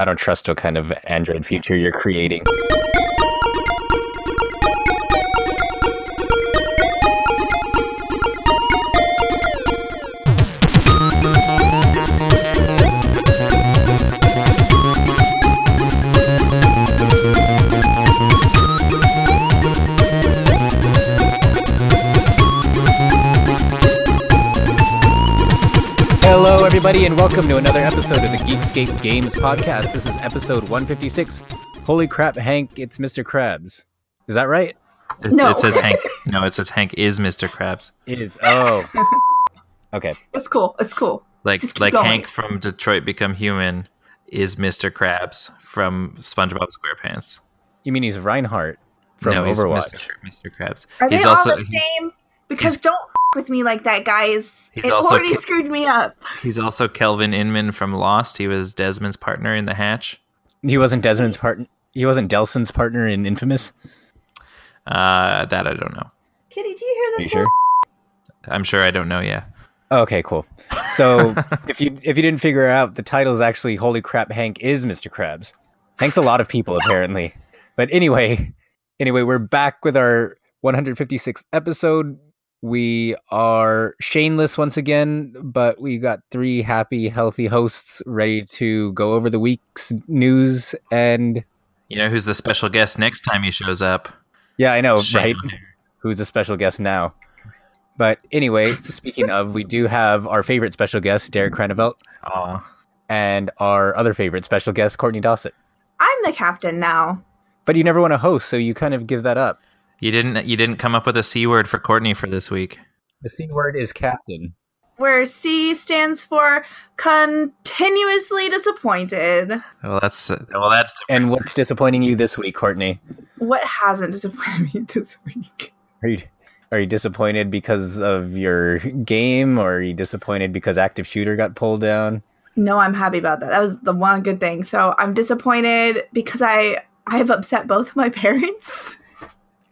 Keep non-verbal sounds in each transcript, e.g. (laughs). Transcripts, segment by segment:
I don't trust what kind of Android future you're creating. Everybody, and welcome to another episode of the Geekscape Games podcast. This is episode 156. Holy crap, Hank, it's Mr. Krabs. Is that right? It, No. it says (laughs) Hank. No, it says Hank is Mr. Krabs. It is. Oh. (laughs) Okay. It's cool. It's cool. Like like going. Hank from Detroit Become Human is Mr. Krabs from SpongeBob SquarePants. You mean he's Reinhardt from no, he's Overwatch? Mr. Kra- Mr. Krabs. Are he's they also all the same? Because don't f- with me like that, guys. He's it also already ki- screwed me up. he's also Kelvin Inman from Lost. He was Desmond's partner in The Hatch. He wasn't Desmond's partner. He wasn't Delsin's partner in Infamous. Uh, that I don't know. Kitty, do you hear Are this? you sure? I'm sure I don't know. Yeah. Okay, cool. So (laughs) if you if you didn't figure out, the title is actually "Holy Crap, Hank is Mr. Krabs." Thanks a lot of people apparently. But anyway, anyway, we're back with our 156th episode. We are shameless once again, but we got three happy, healthy hosts ready to go over the week's news. And You know who's the special guest next time he shows up? yeah, I know, Shane. right? Who's a special guest now? But anyway, speaking of, we do have our favorite special guest, Derek Cranevelt. Aw. and our other favorite special guest, Courtney Dawson. I'm the captain now. But you never want to host, so you kind of give that up. You didn't you didn't come up with a c word for Courtney for this week. The C word is captain. Where C stands for continuously disappointed. Well, that's well that's And what's disappointing you this week, Courtney? What hasn't disappointed me (laughs) this week? Are you are you disappointed because of your game, or are you disappointed because active shooter got pulled down? No, I'm happy about that. That was the one good thing. So I'm disappointed because I I have upset both my (laughs) parents.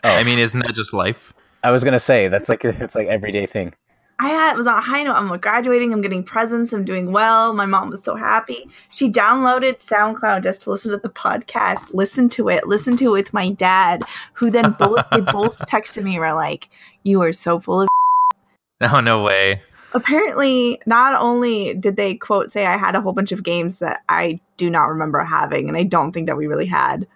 Oh. I mean, isn't that just life? I was gonna say that's like it's like everyday thing. I had was on a high note. I'm graduating. I'm getting presents. I'm doing well. My mom was so happy. She downloaded SoundCloud just to listen to the podcast. Listen to it. Listen to it with my dad, who then (laughs) both they both texted me. and Were like, "You are so full of." (laughs) Oh no way. Apparently, not only did they quote say I had a whole bunch of games that I do not remember having, and I don't think that we really had.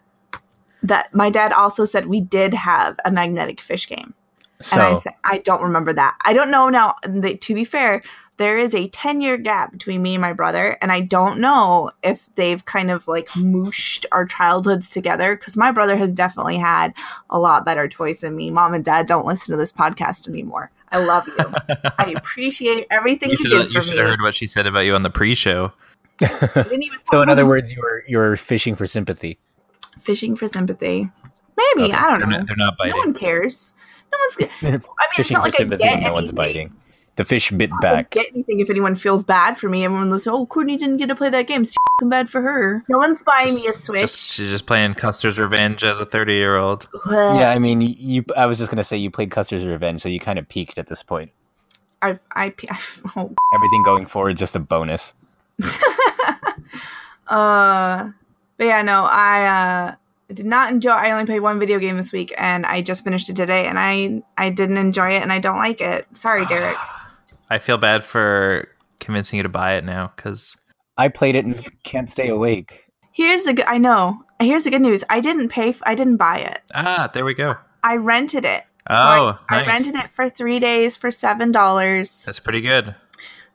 That my dad also said we did have a magnetic fish game. So And I said, I don't remember that. I don't know now. The, to be fair, there is a 10 year gap between me and my brother. And I don't know if they've kind of like mooshed our childhoods together because my brother has definitely had a lot better toys than me. Mom and dad don't listen to this podcast anymore. I love you. (laughs) I appreciate everything You you, should did have, you should me. have heard what she said about you on the pre-show. (laughs) I didn't even so in other words, you were you were fishing for sympathy. Fishing for sympathy. Maybe. Okay. I don't They're know. not, they're not biting. No one cares. No one's. (laughs) I mean, it's not for like I sympathy, get no one's biting. The fish bit I back. get anything if anyone feels bad for me. Everyone listen, oh, Courtney didn't get to play that game. It's f***ing bad for her. No one's buying Just- me a Switch. Just, she's just playing Custer's Revenge as a 30-year-old. Yeah, I mean, you. I was just gonna say you played Custer's Revenge, so you kind of peaked at this point. I've, I, I've, (laughs) oh, Everything going forward is just a bonus. (laughs) uh, but yeah, no, I, uh, did not enjoy. I only played one video game this week, and I just finished it today, and I, I didn't enjoy it, and I don't like it. Sorry, Derek. (sighs) I feel bad for convincing you to buy it now because I played it and can't stay awake. Here's the good. I know. Here's the good news. I didn't pay. F- I didn't buy it. ah, there we go. I rented it. So Oh, I, nice. I rented it for three days for seven dollars. That's pretty good.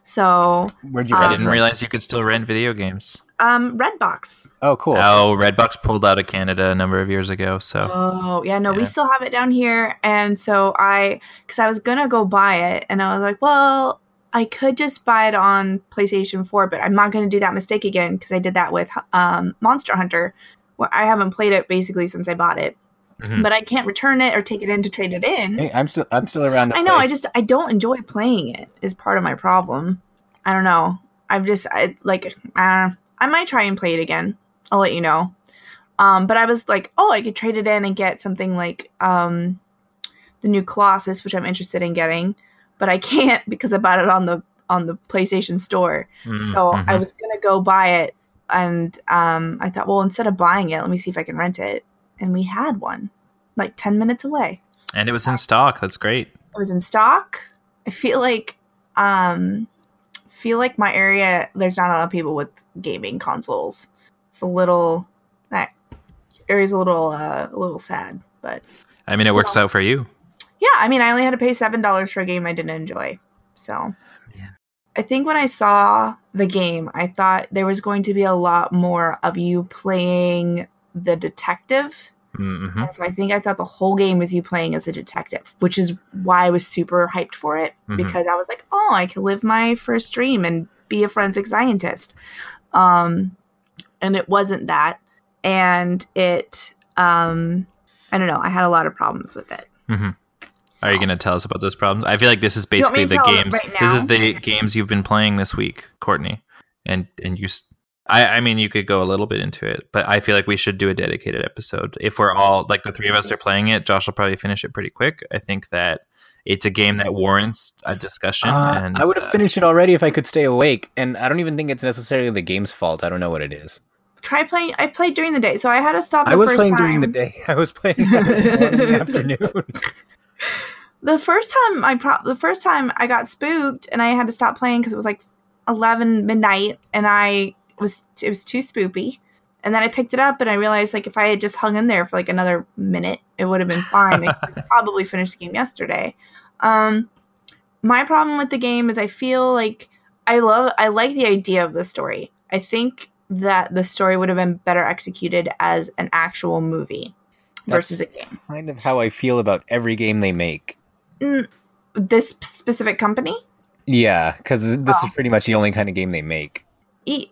So Where'd you Um, I didn't realize you could still rent video games. um, Redbox. Oh, cool. Oh, Redbox pulled out of Canada a number of years ago, so Oh yeah, no, Yeah. we still have it down here, and so I, because I was gonna go buy it, and I was like, well, I could just buy it on PlayStation Four, but I'm not gonna do that mistake again because I did that with um, Monster Hunter, where I haven't played it basically since I bought it, Mhm. but I can't return it or take it in to trade it in. Hey, I'm still I'm still around. I know. play. I just I don't enjoy playing it. Is part of my problem. I don't know. I've just I like uh, I might try and play it again. I'll let you know. Um, but I was like, oh, I could trade it in and get something like um, the new Colossus, which I'm interested in getting, but I (laughs) can't because I bought it on the on the PlayStation Store. Mhm, So I mhm. was gonna go buy it and um, I thought, well, instead of buying it, let me see if I can rent it. And we had one, like ten minutes away. And it was in stock. That's great. It was in stock. I feel like, um, feel like my area there's not a lot of people with gaming consoles. It's a little that area's a little uh, a little sad, but I mean, it works So- out for you. yeah, I mean, I only had to pay seven dollars for a game I didn't enjoy. So. I think when I saw the game, I thought there was going to be a lot more of you playing the detective. hmm so I think I thought the whole game was you playing as a detective, which is why I was super hyped for it Mhm. because I was like, oh, I can live my first dream and be a forensic scientist. Um, and it wasn't that, and it, um, I don't know, I had a lot of problems with it. Mhm. So- Are you going to tell us about those problems? I feel like this is you want me basically the games. right this is the games you've been playing this week, Courtney, and and you. S- I I mean, you could go a little bit into it, but I feel like we should do a dedicated episode. If we're all like the three of us are playing it, Josh will probably finish it pretty quick. I think that it's a game that warrants a discussion. Uh, and I would have uh, finished it already if I could stay awake, and I don't even think it's necessarily the game's fault. I don't know what it is. try playing. I played during the day, so I had to stop. The I was first playing time. during the day. (laughs) I was playing in the (laughs) afternoon. The first time I pro- the first time I got spooked and I had to stop playing because it was like eleven midnight and I was it was too spoopy. And then I picked it up and I realized like if I had just hung in there for like another minute, it would have been (laughs) fine. I could probably finished the game yesterday. Um, my problem with the game is I feel like I love I like the idea of the story. I think that the story would have been better executed as an actual movie versus a game. kind of how I feel about every game they make. This specific company, Yeah, because this Oh. is pretty much the only kind of game they make.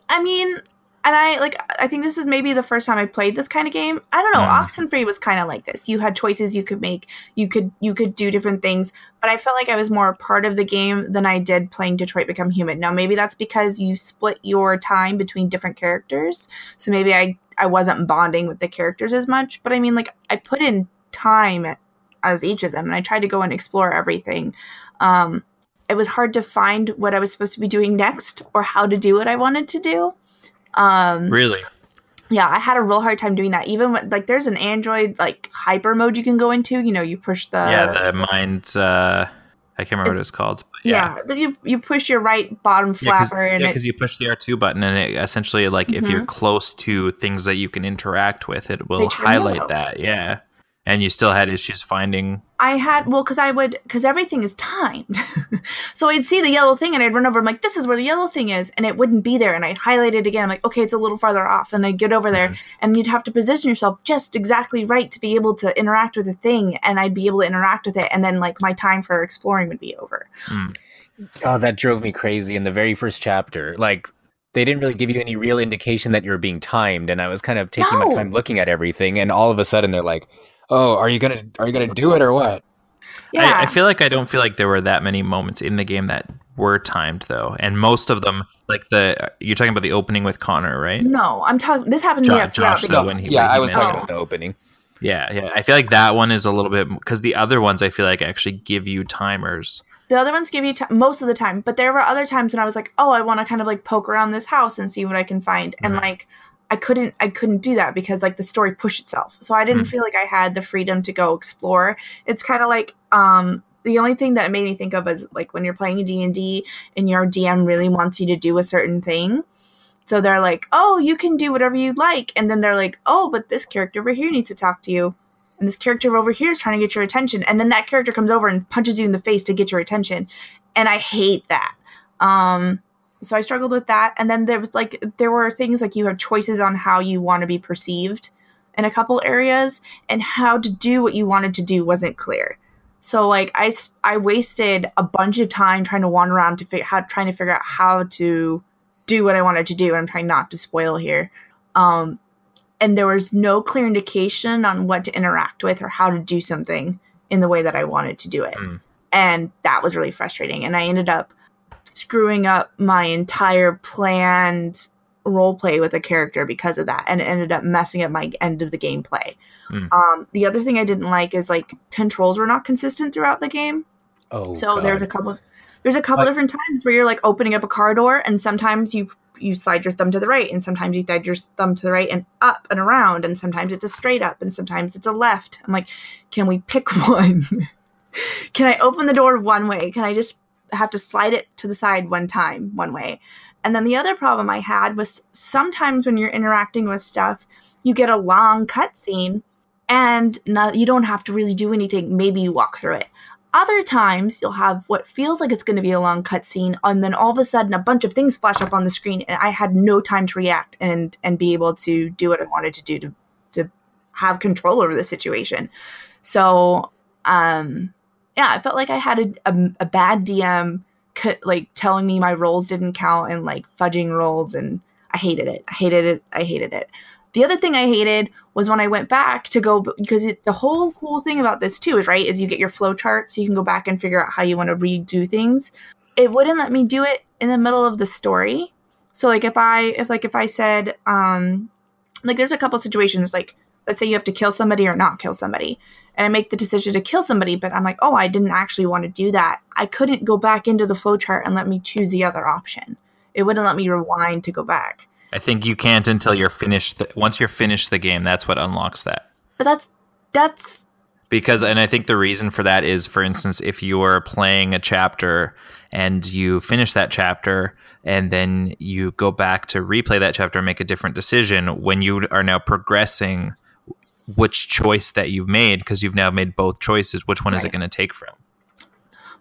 I mean, and I like. I think this is maybe the first time I played this kind of game. I don't know. Mm. Oxenfree was kind of like this. You had choices you could make. You could you could do different things. But I felt like I was more a part of the game than I did playing Detroit Become Human. Now maybe that's because you split your time between different characters. So maybe I I wasn't bonding with the characters as much. But I mean, like I put in time as each of them, and I tried to go and explore everything. Um, it was hard to find what I was supposed to be doing next or how to do what I wanted to do. Um, really. yeah, I had a real hard time doing that. Even like, there's an Android like hyper mode you can go into. You know, you push the yeah, the mind. Uh, I can't remember what it's called. But yeah. yeah, but you you push your right bottom Yeah, flapper and because it you push the R2 button, and it essentially, like, if you're close to things that you can interact with, it will highlight that. Yeah, and you still had issues finding. I had well because I would because everything is timed, (laughs) so I'd see the yellow thing and I'd run over. I'm like, this is where the yellow thing is, and it wouldn't be there. And I'd highlight it again. I'm like, okay, it's a little farther off, and I'd get over there, Mhm. and you'd have to position yourself just exactly right to be able to interact with the thing, and I'd be able to interact with it, and then like my time for exploring would be over. Mm. Oh, that drove me crazy in the very first chapter. Like, they didn't really give you any real indication that you were being timed, and I was kind of taking No. my time looking at everything, and all of a sudden they're like, "Oh, are you gonna are you gonna do it or what?" Yeah, I, I feel like I don't feel like there were that many moments in the game that were timed though, and most of them, like the you're talking about the opening with Connor, right? no, I'm talking. This happened to me Jo- yeah, Josh, the though, when he- yeah, when he I was talking about the opening. Yeah, yeah. I feel like that one is a little bit because the other ones I feel like actually give you timers. The other ones give you ti most of the time, but there were other times when I was like, "Oh, I want to kind of like poke around this house and see what I can find," and like I couldn't, I couldn't do that because like the story pushed itself. So I didn't Mm. feel like I had the freedom to go explore. It's kind of like um the only thing that made me think of is like when you're playing D and D and your DM really wants you to do a certain thing. So they're like, "Oh, you can do whatever you like," and then they're like, "Oh, but this character over here needs to talk to you." And this character over here is trying to get your attention, and then that character comes over and punches you in the face to get your attention and I hate that. Um, so I struggled with that, and then there was like there were things like you have choices on how you want to be perceived in a couple areas, and how to do what you wanted to do wasn't clear. So like I I wasted a bunch of time trying to wander around to figure how trying to figure out how to do what I wanted to do. And I'm trying not to spoil here. Um, and there was no clear indication on what to interact with or how to do something in the way that I wanted to do it Mm. and that was really frustrating and i ended up screwing up my entire planned role play with a character because of that and it ended up messing up my end of the gameplay. Hmm. um, the other thing i didn't like is like controls were not consistent throughout the game. Oh, so there's a couple there's a couple Like- different times where you're like opening up a car door and sometimes you you slide your thumb to the right and sometimes you slide your thumb to the right and up and around and sometimes it's a straight up and sometimes it's a left. I'm like can we pick (laughs) one? Can i open the door one way? Can i just have to slide it to the side one time one way. And then the other problem i had was sometimes when you're interacting with stuff you get a long cutscene and not, you don't have to really do anything. Maybe you walk through it. Other times, you'll have what feels like it's going to be a long cutscene, and then all of a sudden, a bunch of things flash up on the screen, and I had no time to react and and be able to do what I wanted to do to to have control over the situation. So, um, yeah, I felt like I had a, a, a bad DM, like telling me my rolls didn't count and like fudging rolls, and I hated it. I hated it. I hated it. The other thing I hated was when I went back to go because it, the whole cool thing about this too is right is you get your flow chart so you can go back and figure out how you want to redo things. It wouldn't let me do it in the middle of the story. So like if I if like if I said um like there's a couple situations like let's say you have to kill somebody or not kill somebody and I make the decision to kill somebody but I'm like oh I didn't actually want to do that. I couldn't go back into the flow chart and let me choose the other option. It wouldn't let me rewind to go back. I think you can't until you're finished. The, once you're finished the game, that's what unlocks that. But that's that's because, and I think the reason for that is, for instance, if you are playing a chapter and you finish that chapter and then you go back to replay that chapter and make a different decision, when you are now progressing, which choice that you've made because you've now made both choices, which one right. is it going to take from?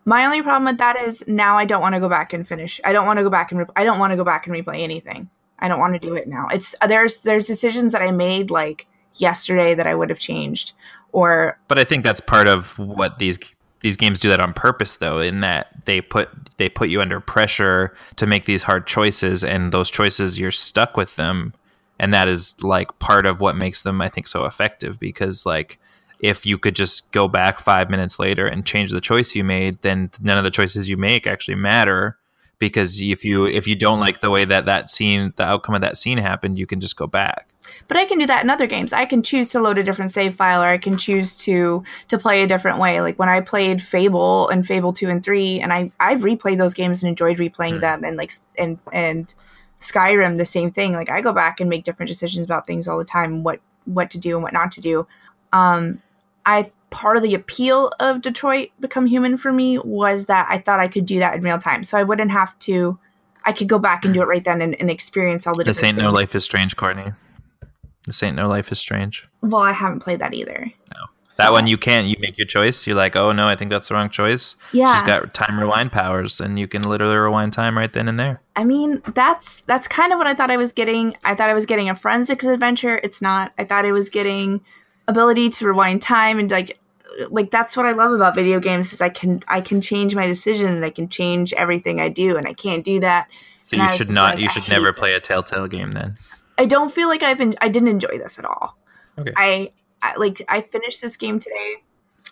My only problem with that is now I don't want to go back and finish. I don't want to go back and re- I don't want to go back and replay anything. I don't want to do it now. It's there's there's decisions that I made like yesterday that I would have changed or But I think that's part of what these these games do that on purpose though in that they put they put you under pressure to make these hard choices and those choices you're stuck with them and that is like part of what makes them I think so effective because like if you could just go back 5 minutes later and change the choice you made then none of the choices you make actually matter because if you if you don't like the way that that scene the outcome of that scene happened you can just go back. But i can do that in other games. I can choose to load a different save file or i can choose to to play a different way. Like when i played fable and fable 2 and 3 and i i've replayed those games and enjoyed replaying mm. them and like and and skyrim the same thing like i go back and make different decisions about things all the time what what to do and what not to do um i part of the appeal of Detroit Become Human for me was that I thought I could do that in real time. So I wouldn't have to, I could go back and do it right then and, and experience all the This ain't things. no life is strange, Courtney. This ain't no life is strange. Well, I haven't played that either. No. That one you can't. You make your choice. You're like, oh no, I think that's the wrong choice. Yeah, she's got time rewind powers, and you can literally rewind time right then and there. I mean, that's that's kind of what I thought I was getting. I thought I was getting a forensics adventure. It's not. I thought I was getting ability to rewind time and like like that's what I love about video games is I can I can change my decision and I can change everything I do and I can't do that. So you should not like, you should never play a Telltale game then. I don't feel like I've I didn't enjoy this at all. Okay. I like I finished this game today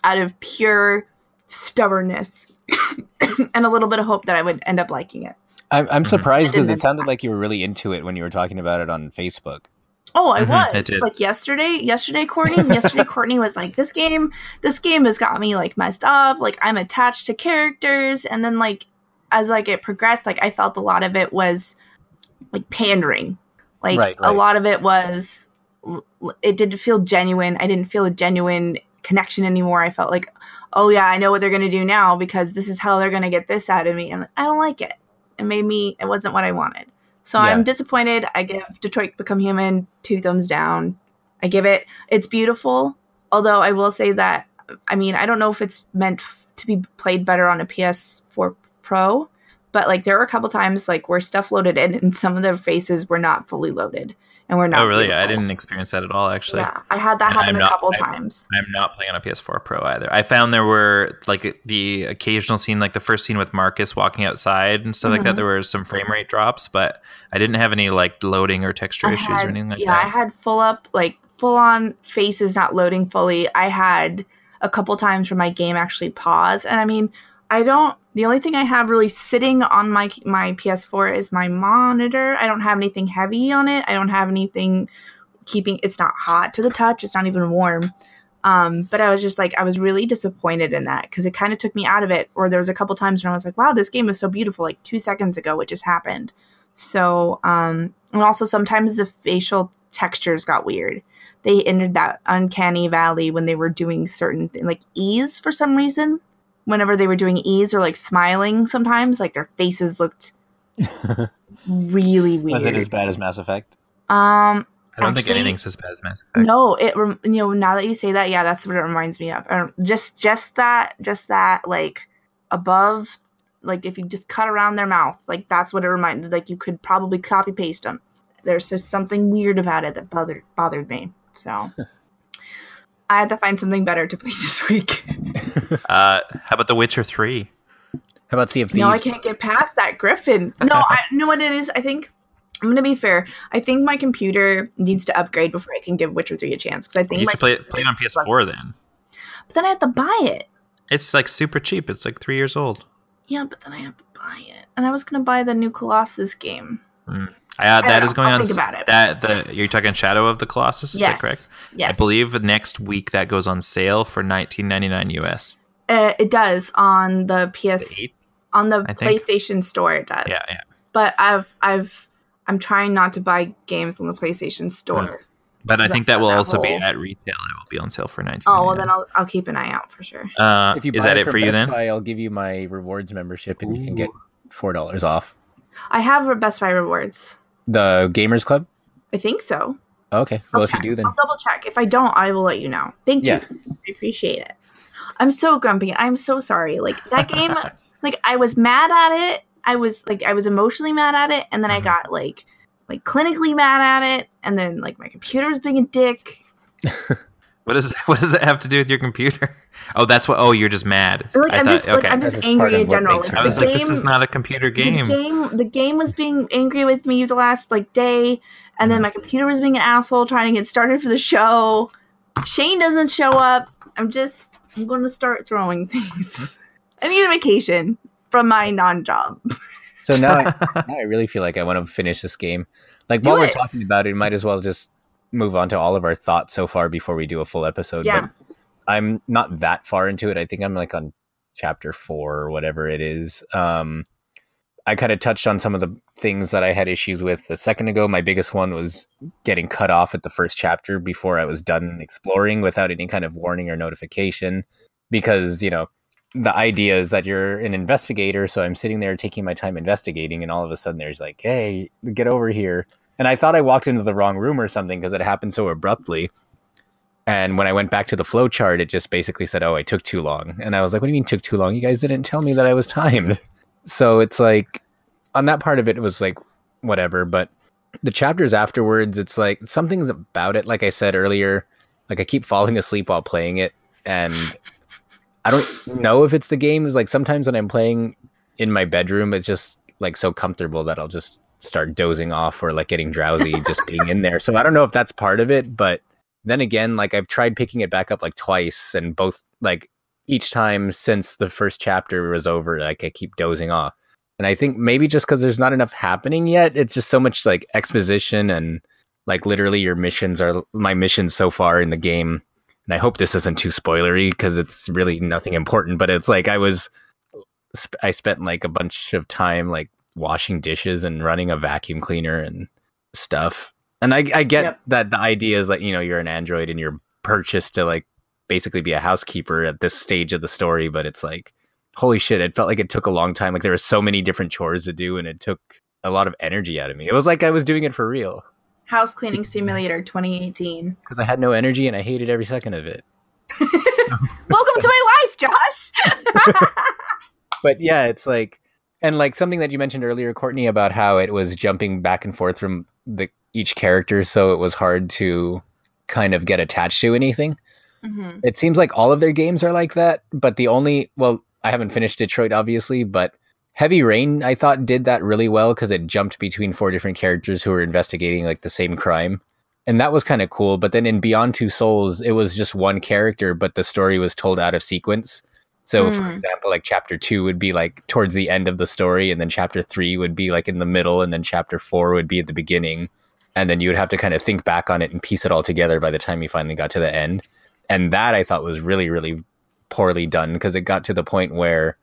out of pure stubbornness (coughs) and a little bit of hope that I would end up liking it. I'm, I'm surprised because it sounded like you were really into it when you were talking about it on Facebook. Oh, I mm-hmm, was like yesterday. Yesterday, Courtney. yesterday, (laughs) Courtney was like, "This game, this game has got me like messed up. Like I'm attached to characters." And then, like as like it progressed, like I felt a lot of it was like pandering. Like right, right. a lot of it was, it didn't feel genuine. I didn't feel a genuine connection anymore. I felt like, oh yeah, I know what they're gonna do now because this is how they're gonna get this out of me, and I don't like it. It made me. It wasn't what I wanted. So yeah. I'm disappointed. I give Detroit Become Human two thumbs down. I give it, it's beautiful. Although I will say that, I mean, I don't know if it's meant f- to be played better on a PS4 Pro, but like there were a couple times like where stuff loaded in and some of the faces were not fully loaded and we're not. Oh, really? Beautiful. I didn't experience that at all. Actually, yeah, I had that happen a not, couple I'm, times. I'm not playing on a PS4 Pro either. I found there were like the occasional scene, like the first scene with Marcus walking outside and stuff mm-hmm. like that. Mm-hmm. There were some frame rate drops, but I didn't have any like loading or texture I issues had, or anything like yeah, that. Yeah, I had full up like full on faces not loading fully. I had a couple times where my game actually paused, and I mean, I don't the only thing I have really sitting on my my PS4 is my monitor. I don't have anything heavy on it. I don't have anything keeping it's not hot to the touch. It's not even warm. Um, but I was just like I was really disappointed in that because it kind of took me out of it. Or there was a couple times when I was like, "Wow, this game is so beautiful!" Like two seconds ago, it just happened. So, um, and also sometimes the facial textures got weird. They entered that uncanny valley when they were doing certain things, like ease for some reason. Whenever they were doing ease or like smiling, sometimes like their faces looked (laughs) really weird. Was it as bad as Mass Effect? um, I don't think Actually, anything's as bad as Mass Effect. no, it rem- you know now that you say that, yeah, that's what it reminds me of. Um, just just that just that like above like if you just cut around their mouth, like that's what it reminded. Like you could probably copy paste them. There's just something weird about it that bothered bothered me. So (laughs) I had to find something better to play (laughs) this week. Uh, how about The Witcher Three? How about Sea of Thieves? no, I can't get past that Griffin. No, I (laughs) know what it is. I think I'm gonna be fair. I think my computer needs to upgrade before I can give Witcher Three a chance because I think You my should play it, play it on PS4 then. but then I have to buy it. It's like super cheap. It's like three years old. Yeah, but then I have to buy it, and I was gonna buy the new Colossus game. Uh, that don't is going I'll on. think s- about it. That the you're talking Shadow of the Colossus. Is yes, that correct? yes, I believe next week that goes on sale for 19.99 US. uh, it does on the PS The eight? on the I think. PlayStation Store. It does. Yeah, yeah. But I've I've I'm trying not to buy games on the PlayStation Store. But I think that will that also be at retail. It will be on sale for 19. Oh well, then I'll I'll keep an eye out for sure. Uh, If you is buy that it from for you Best then? Buy, I'll give you my rewards membership, and you can get four dollars off. I have Best Buy rewards. The Gamers Club. I think so. Okay. I'll Well, if you do, then I'll double check. If I don't, I will let you know. Thank Yeah. you. I appreciate it. I'm so grumpy. I'm so sorry. Like that game, (laughs) like I was mad at it. I was like I was emotionally mad at it, and then I Mhm. got like like clinically mad at it, and then like my computer was being a dick. (laughs) What does (laughs) what does that have to do with your computer? (laughs) Oh, that's what. Oh, you're just mad. Like I I'm thought. just like. I'm just just angry of in general. Like, I was the like, this is not a computer game. The game, the game was being angry with me the last like day, and then mm-hmm. my computer was being an asshole trying to get started for the show. Shane doesn't show up. I'm just, I'm going to start throwing things. Mm-hmm. I need a vacation from my non-job. So now, I, (laughs) now I really feel like I want to finish this game. Like Do while we're talking about it, might as well just move on to all of our thoughts so far before we do a full episode. Yeah. But I'm not that far into it. I think I'm like on chapter four or whatever it is. Um, I kind of touched on some of the things that I had issues with a second ago. My biggest one was getting cut off at the first chapter before I was done exploring without any kind of warning or notification. Because, you know, the idea is that you're an investigator. So I'm sitting there taking my time investigating, and all of a sudden there's like, hey, get over here. And I thought I walked into the wrong room or something because it happened so abruptly. And when I went back to the flow chart, it just basically said, "Oh, I took too long." And I was like, "What do you mean took too long? You guys didn't tell me that I was timed." (laughs) So it's like on that part of it, it was like whatever. But the chapters afterwards, it's like something's about it. Like I said earlier, like I keep falling asleep while playing it, and I don't know if it's the game. Is like sometimes when I'm playing in my bedroom, it's just like so comfortable that I'll just start dozing off or like getting drowsy just being in there. So I don't know if that's part of it, but then again, like I've tried picking it back up like twice, and both like each time since the first chapter was over, like I keep dozing off. And I think maybe just because there's not enough happening yet, it's just so much like exposition and like literally your missions are my missions so far in the game. And I hope this isn't too spoilery because it's really nothing important. But it's like I was, I spent like a bunch of time like washing dishes and running a vacuum cleaner and stuff. And I, I get Yep. that the idea is like, you know, you're an android and you're purchased to like basically be a housekeeper at this stage of the story. But it's like, holy shit, it felt like it took a long time. Like there were so many different chores to do and it took a lot of energy out of me. It was like I was doing it for real House Cleaning Simulator 2018. because I had no energy and I hated every second of it. (laughs) Welcome to my life, Josh. (laughs) But yeah, it's like, and like something that you mentioned earlier, Courtney, about how it was jumping back and forth from the each character, so it was hard to kind of get attached to anything. Mhm. It seems like all of their games are like that, but the only well, I haven't finished Detroit obviously, but Heavy Rain I thought did that really well because it jumped between four different characters who were investigating like the same crime. And that was kind of cool. But then in Beyond Two Souls, it was just one character, but the story was told out of sequence. So, for Mm. example, like chapter two would be like towards the end of the story, and then chapter three would be like in the middle, and then chapter four would be at the beginning. And then you would have to kind of think back on it and piece it all together by the time you finally got to the end. And that I thought was really, really poorly done because it got to the point where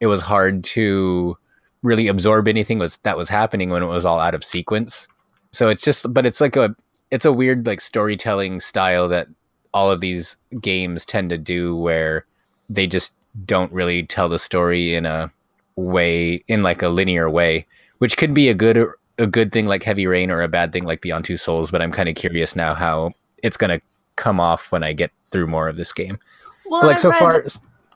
it was hard to really absorb anything was that was happening when it was all out of sequence. So it's just but it's like a it's a weird like storytelling style that all of these games tend to do where they just don't really tell the story in a way in like a linear way, which could be a good a good thing like Heavy Rain or a bad thing like Beyond Two Souls, but I'm kind of curious now how it's going to come off when I get through more of this game. Well, like I've so read- far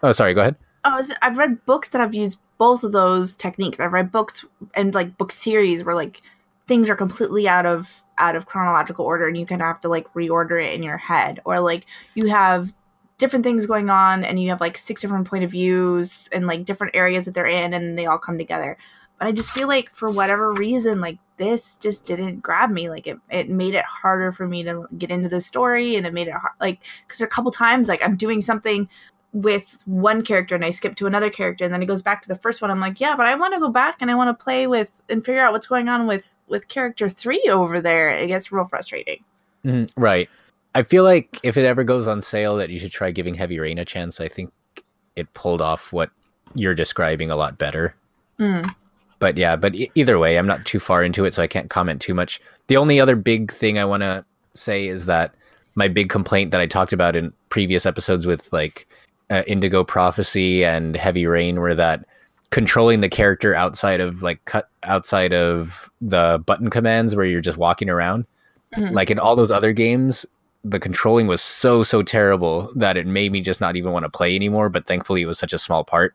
Oh, sorry, go ahead. Oh, I've read books that have used both of those techniques. I've read books and like book series where like things are completely out of out of chronological order and you kind of have to like reorder it in your head or like you have different things going on and you have like six different point of views and like different areas that they're in and they all come together. But I just feel like for whatever reason like this just didn't grab me like it, it made it harder for me to get into the story and it made it hard like because a couple times like I'm doing something with one character and I skip to another character and then it goes back to the first one. I'm like, yeah, but I want to go back and I want to play with and figure out what's going on with with character three over there. It gets real frustrating. Mhm, Right. I feel like if it ever goes on sale, that you should try giving Heavy Rain a chance. I think it pulled off what you're describing a lot better. Mm. But yeah, but e- either way, I'm not too far into it, so I can't comment too much. The only other big thing I want to say is that my big complaint that I talked about in previous episodes with like uh, Indigo Prophecy and Heavy Rain were that controlling the character outside of like cut outside of the button commands where you're just walking around Mhm. like in all those other games the controlling was so so terrible that it made me just not even want to play anymore but thankfully it was such a small part.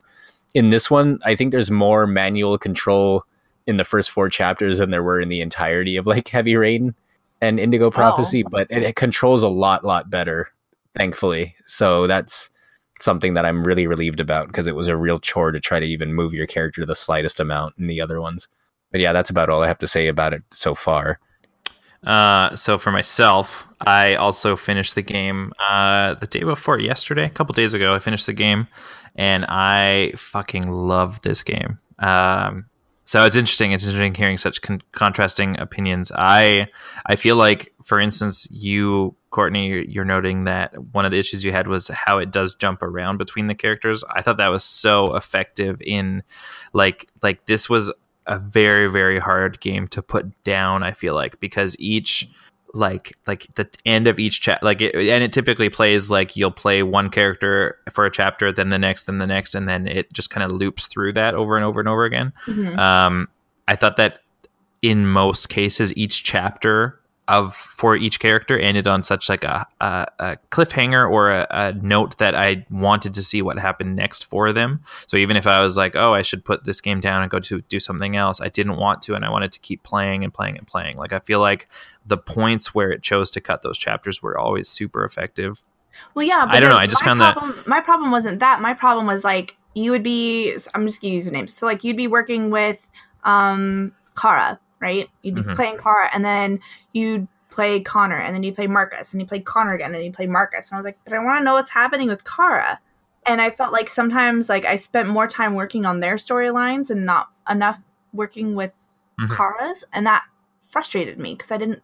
In this one i think there's more manual control in the first four chapters than there were in the entirety of like heavy rain and indigo prophecy but it, it controls a lot lot better thankfully. So that's something that i'm really relieved about because it was a real chore to try to even move your character the slightest amount in the other ones. But yeah that's about all i have to say about it so far. Uh, so for myself, I also finished the game uh, the day before yesterday, a couple days ago. I finished the game, and I fucking love this game. Um, so it's interesting. It's interesting hearing such con- contrasting opinions. I I feel like, for instance, you Courtney, you're- noting that one of the issues you had was how it does jump around between the characters. I thought that was so effective in like like this was a very very hard game to put down i feel like because each like like the end of each chapter like it, and it typically plays like you'll play one character for a chapter then the next then the next and then it just kind of loops through that over and over and over again Mhm. um i thought that in most cases each chapter of for each character ended on such like a, a, a cliffhanger or a, a note that I wanted to see what happened next for them. So even if I was like, oh, I should put this game down and go to do something else, I didn't want to, and I wanted to keep playing and playing and playing. Like I feel like the points where it chose to cut those chapters were always super effective. Well, yeah, I don't know, I just found that- my problem wasn't that. My problem was like you would be. I'm just gonna use the names. So like you'd be working with um Kara, right? You'd be Mhm. playing Kara, and then you'd play Connor, and then you play Marcus, and you play Connor again, and you play Marcus. And I was like, but I want to know what's happening with Kara. And I felt like sometimes like I spent more time working on their storylines and not enough working with Mhm. Kara's, and that frustrated me because I didn't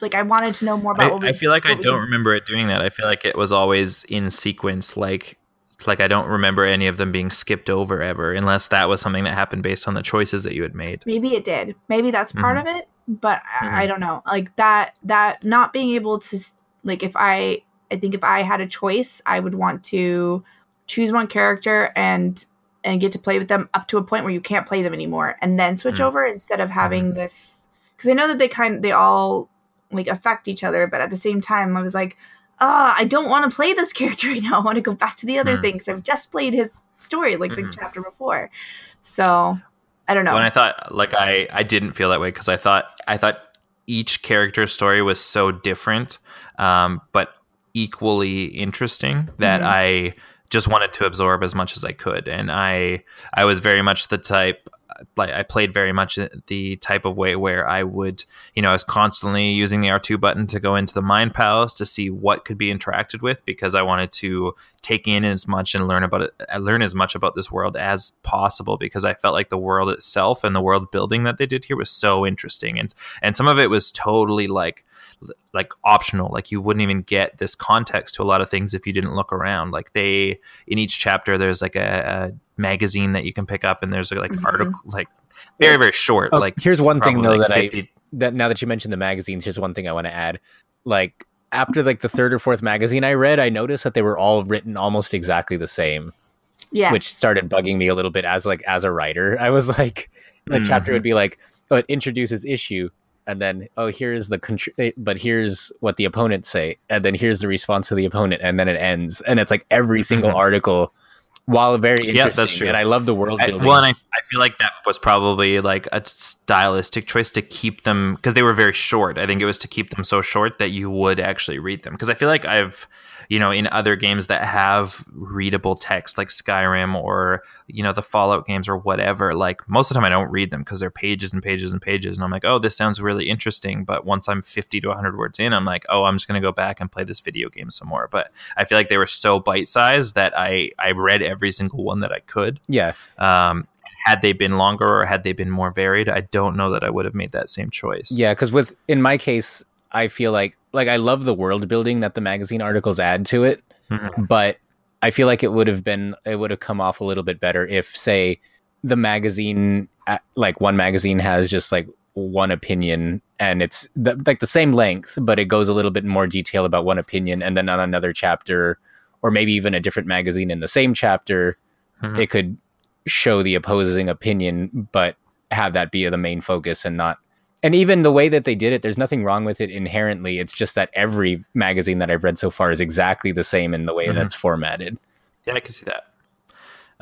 like I wanted to know more about. I, what we, I feel like I don't remember it doing that. I feel like it was always in sequence. Like, like I don't remember any of them being skipped over ever, unless that was something that happened based on the choices that you had made. maybe it did maybe that's part Mhm. of it but I, I don't know like that that not being able to like if i i think if i had a choice i would want to choose one character and and get to play with them up to a point where you can't play them anymore and then switch Mm. over instead of having this because i know that they kind they all like affect each other but at the same time i was like ah i don't want to play this (laughs) character right now i want to go back to the other Mm. thing because i've just played his story like the Mhm. chapter before so i don't know When I thought, like, I I didn't feel that way because I thought I thought each character's story was so different, um, but equally interesting that Mhm. I just wanted to absorb as much as I could, and I I was very much the type. Like I played very much the type of way where I would, you know, I was constantly using the R two button to go into the mind palace to see what could be interacted with because I wanted to take in as much and learn about it, uh, learn as much about this world as possible because I felt like the world itself and the world building that they did here was so interesting. And and some of it was totally like like optional. Like you wouldn't even get this context to a lot of things if you didn't look around. Like they in each chapter there's like a, magazine that you can pick up, and there's like Mhm. article like very very short. Oh, like here's one thing though like that I that now that you mentioned the magazines, here's one thing I want to add. Like after like the third or fourth magazine I read, I noticed that they were all written almost exactly the same, Yes. which started bugging me a little bit as like as a writer. (laughs) I was like, the chapter would be like, oh, it introduces issue, and then oh, here's the contr- eh, but here's what the opponents say, and then here's the response to the opponent, and then it ends, and it's like every single Mhm. article. While very interesting. Yeah, that's true. and I love the world I, well, and I, I feel like that was probably like a stylistic choice to keep them because they were very short. I think it was to keep them so short that you would actually read them. Because I feel like I've, you know, in other games that have readable text like Skyrim or, you know, the Fallout games or whatever, like most of the time I don't read them because they're pages and pages and pages. And I'm like, oh, this sounds really interesting. But once I'm 50 to 100 words in, I'm like, oh, I'm just going to go back and play this video game some more. But I feel like they were so bite sized that I, I read every single one that I could. yeah, Um, had they been longer or had they been more varied, I don't know that I would have made that same choice. Yeah, because with in my case, I feel like like I love the world building that the magazine articles add to it, Mhm. but I feel like it would have been it would have come off a little bit better if, say, the magazine uh, like one magazine has just like one opinion and it's the, like the same length, but it goes a little bit more detail about one opinion, and then on another chapter, or maybe even a different magazine in the same chapter, Mhm. it could show the opposing opinion, but have that be the main focus and not. And even the way that they did it, there's nothing wrong with it inherently. It's just that every magazine that I've read so far is exactly the same in the way Mhm. that's formatted. Yeah, I can see that.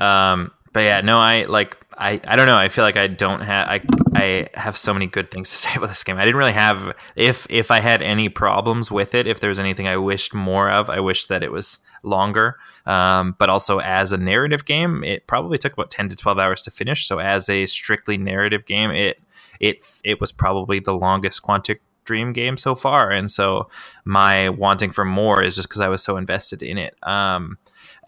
Um, but yeah, no, I like I, I don't know. I feel like I don't have I I have so many good things to (laughs) say about this game. I didn't really have if if I had any problems with it, if there was anything I wished more of, I wished that it was longer. Um, but also as a narrative game, it probably took about ten to twelve hours to finish. So as a strictly narrative game, it it it was probably the longest Quantic Dream game so far, and so my wanting for more is just because I was so invested in it. Um,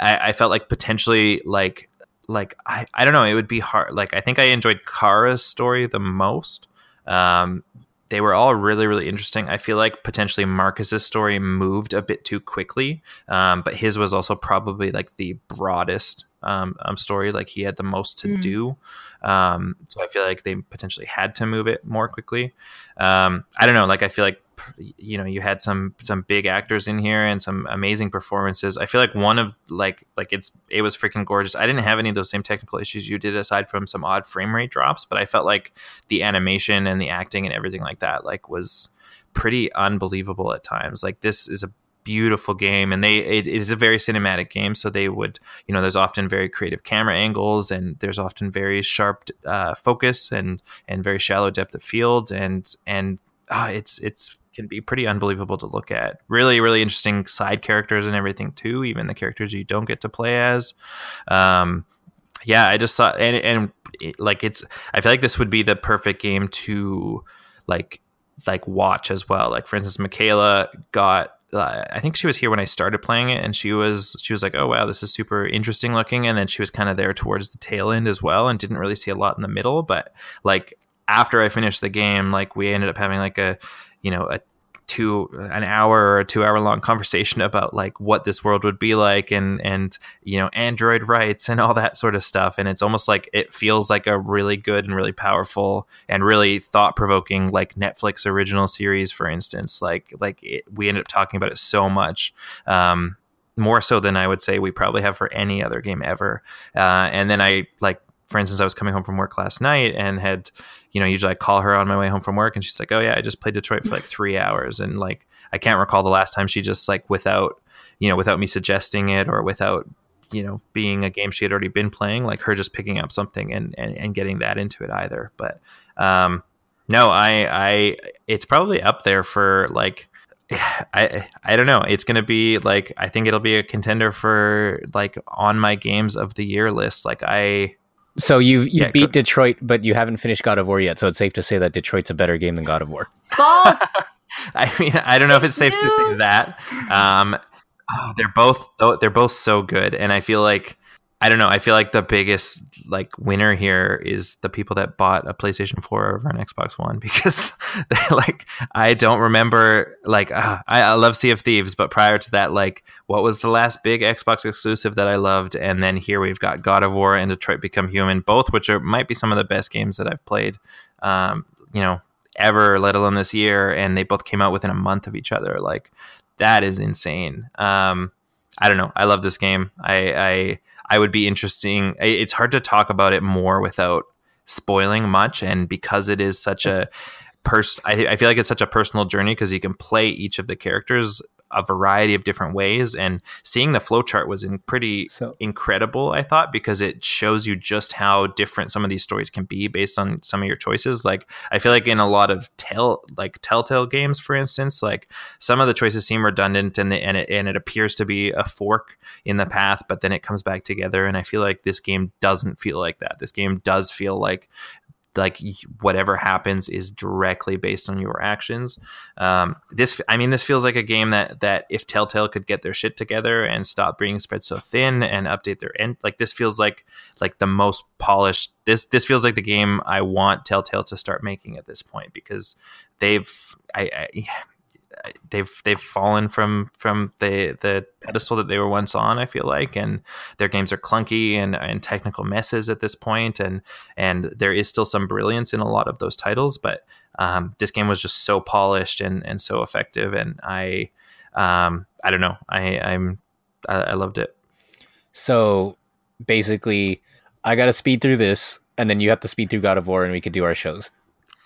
I, I felt like potentially like like I, I don't know it would be hard like I think I enjoyed Kara's story the most um they were all really really interesting. I feel like potentially Marcus's story moved a bit too quickly um but his was also probably like the broadest um, um story like he had the most to Mm. do. Um so I feel like they potentially had to move it more quickly. Um I don't know like I feel like you know you had some some big actors in here and some amazing performances. I feel like one of like like it's it was freaking gorgeous. I didn't have any of those same technical issues you did aside from some odd frame rate drops but i felt like the animation and the acting and everything like that like was pretty unbelievable at times. Like this is a beautiful game and they it, is a very cinematic game so they would you know there's often very creative camera angles and there's often very sharp uh, focus and and very shallow depth of field and and uh, it's it's can be pretty unbelievable to look at. Really, really interesting side characters and everything too. Even the characters you don't get to play as. Um, yeah, I just thought, and, and it, like it's, I feel like this would be the perfect game to like like watch as well. Like for instance, Michaela got. Uh, I think she was here when I started playing it, and she was she was like, "Oh wow, this is super interesting looking." And then she was kind of there towards the tail end as well, and didn't really see a lot in the middle. But like after I finished the game, like we ended up having like a you know a two an hour or a two hour long conversation about like what this world would be like and and you know android rights and all that sort of stuff. And it's almost like it feels like a really good and really powerful and really thought provoking like netflix original series for instance. Like like it, we ended up talking about it so much um more so than i would say we probably have for any other game ever. Uh and then i like for instance, I was coming home from work last night and had, you know, usually I call her on my way home from work and she's like, oh, yeah, I just played Detroit for like three hours. And like, I can't recall the last time she just like without, you know, without me suggesting it or without, you know, being a game she had already been playing, like her just picking up something and, and, and getting that into it either. But, um, no, I, I, it's probably up there for like, (sighs) I I don't know. It's gonna be like I think it'll be a contender for like on my games of the year list. Like I So you you Yeah, beat go- Detroit, but you haven't finished God of War yet. So it's safe to say that Detroit's a better game than God of War. False. (laughs) I mean, I don't know if it's safe to say that. Um, oh, they're both they're both so good, and I feel like I don't know. I feel like the biggest like winner here is the people that bought a PlayStation 4 over an Xbox One (laughs) because (laughs) like I don't remember like uh, I, I love Sea of Thieves, but prior to that, like what was the last big Xbox exclusive that I loved? And then here we've got God of War and Detroit Become Human, both which are might be some of the best games that I've played. Um, you know, ever, let alone this year, and they both came out within a month of each other. Like that is insane. Um, I don't know. I love this game. I, I I would be interesting. It's hard to talk about it more without spoiling much, and because it is such a person, I, I feel like it's such a personal journey because you can play each of the characters a variety of different ways and seeing the flowchart was in pretty so, incredible i thought because it shows you just how different some of these stories can be based on some of your choices. Like i feel like in a lot of tell like telltale games for instance like some of the choices seem redundant and, the, and, it, and it appears to be a fork in the path but then it comes back together and i feel like this game doesn't feel like that. This game does feel like like whatever happens is directly based on your actions. Um, this, I mean, this feels like a game that that if Telltale could get their shit together and stop being spread so thin and update their end, like this feels like like the most polished. This this feels like the game I want Telltale to start making at this point because they've I, I they've they've fallen from from the the pedestal that they were once on. I feel like, and their games are clunky and, and technical messes at this point, and and there is still some brilliance in a lot of those titles, but um, this game was just so polished and and so effective, and I um, I don't know, I I'm I, I loved it. So basically, I got to speed through this, and then you have to speed through God of War, and we could do our shows.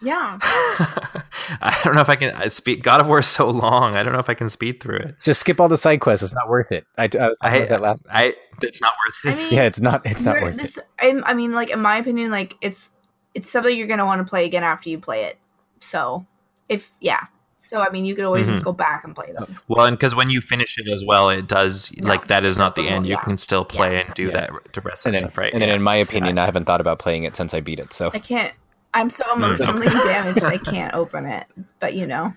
Yeah. (laughs) I don't know if I can I speed. God of War is so long. I don't know if I can speed through it. Just skip all the side quests. It's not worth it. I, I was talking I, about that last. I it's not worth it. I mean, yeah, it's not. It's not worth this, it. I, I mean, like in my opinion, like it's it's something you're gonna want to play again after you play it. So if yeah. So I mean, you could always mm-hmm. just go back and play them. Well, and because when you finish it as well, it does no, like that is not the end. You yeah. can still play yeah. and do yeah. that to rest and then, stuff, right? And then, in my opinion, I haven't thought about playing it since I beat it. So I can't. I'm so emotionally damaged I can't open it. But you know.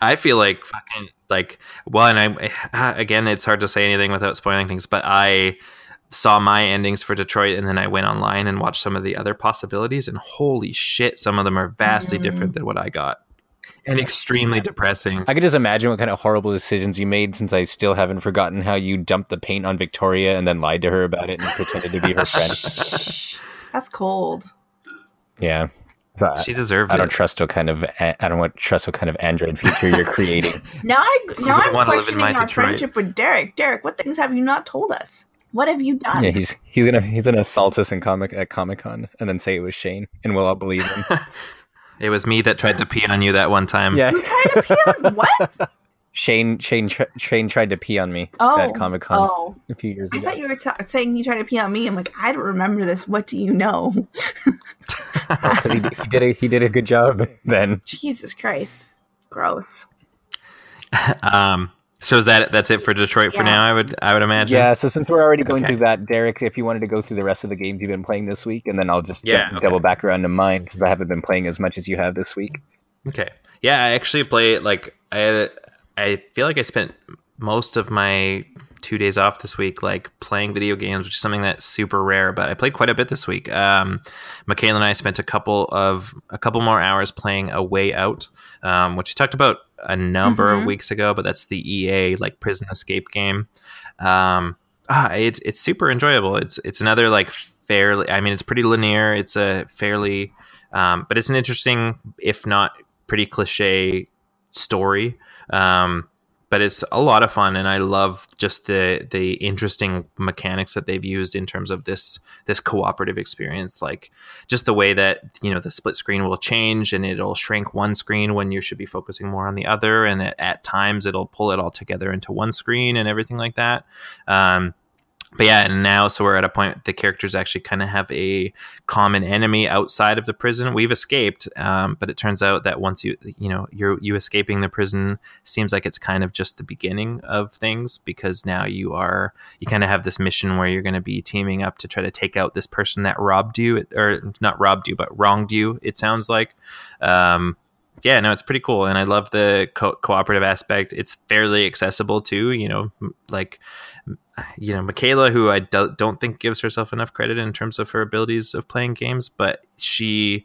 I feel like fucking like well, and I (sighs) again, it's hard to say anything without spoiling things, but I saw my endings for Detroit and then I went online and watched some of the other possibilities and holy shit, some of them are vastly mm. different than what I got. And extremely depressing. I could just imagine what kind of horrible decisions you made since I still haven't forgotten how you dumped the paint on Victoria and then lied to her about it and pretended to be her friend. (laughs) That's cold. Yeah. So she deserved I don't trust what kind of I don't want trust what kind of Android feature you're (laughs) creating. now I now I'm questioning our Detroit. friendship with Derek. Derek, what things have you not told us? What have you done? Yeah, he's he's gonna he's gonna assault us in comic at Comic Con and then say it was Shane, and we'll all believe him. (laughs) it was me that tried to pee on you that one time. Yeah, you tried to pee on (laughs) what? Shane Shane Shane tried to pee on me oh, at Comic Con oh. a few years ago. I thought you were t- saying he tried to pee on me. I'm like, I don't remember this. What do you know? (laughs) he, he, did a he did a good job (laughs) then. Jesus Christ, gross. um. So is that that's it for Detroit yeah. for now? I would I would imagine. Yeah. So since we're already going okay. through that, Derek, if you wanted to go through the rest of the games you've been playing this week, and then I'll just yeah, d- okay. double back around to mine because I haven't been playing as much as you have this week. Okay. Yeah, I actually play like I had I feel like I spent most of my two days off this week, like playing video games, which is something that's super rare. But I played quite a bit this week. Um, Michaela and I spent a couple of a couple more hours playing A Way Out, um, which we talked about a number mm-hmm. of weeks ago. But that's the EA like prison escape game. Um, ah, it's it's super enjoyable. It's it's another like fairly. I mean, it's pretty linear. It's a fairly, um, but it's an interesting, if not pretty cliche story. Um, but it's a lot of fun, and I love just the the interesting mechanics that they've used in terms of this this cooperative experience. Like just the way that you know the split screen will change, and it'll shrink one screen when you should be focusing more on the other, and at, at times it'll pull it all together into one screen and everything like that. Um, but yeah, and now so we're at a point the characters actually kind of have a common enemy outside of the prison. We've escaped, um, but it turns out that once you you know you're you escaping the prison seems like it's kind of just the beginning of things because now you are you kind of have this mission where you're going to be teaming up to try to take out this person that robbed you or not robbed you but wronged you. It sounds like. Um, yeah, no, it's pretty cool, and I love the co- cooperative aspect. It's fairly accessible too. You know, like you know, Michaela, who I do- don't think gives herself enough credit in terms of her abilities of playing games, but she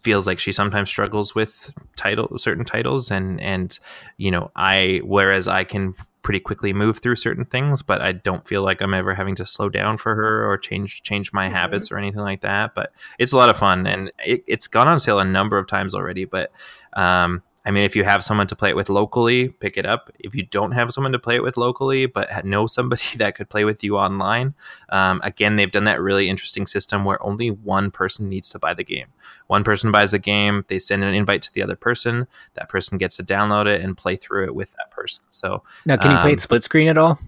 feels like she sometimes struggles with title certain titles and and you know i whereas i can pretty quickly move through certain things but i don't feel like i'm ever having to slow down for her or change change my mm-hmm. habits or anything like that but it's a lot of fun and it, it's gone on sale a number of times already but um I mean, if you have someone to play it with locally, pick it up. If you don't have someone to play it with locally, but know somebody (laughs) that could play with you online, um, again, they've done that really interesting system where only one person needs to buy the game. One person buys the game, they send an invite to the other person. That person gets to download it and play through it with that person. So now, can you play it um, split screen at all?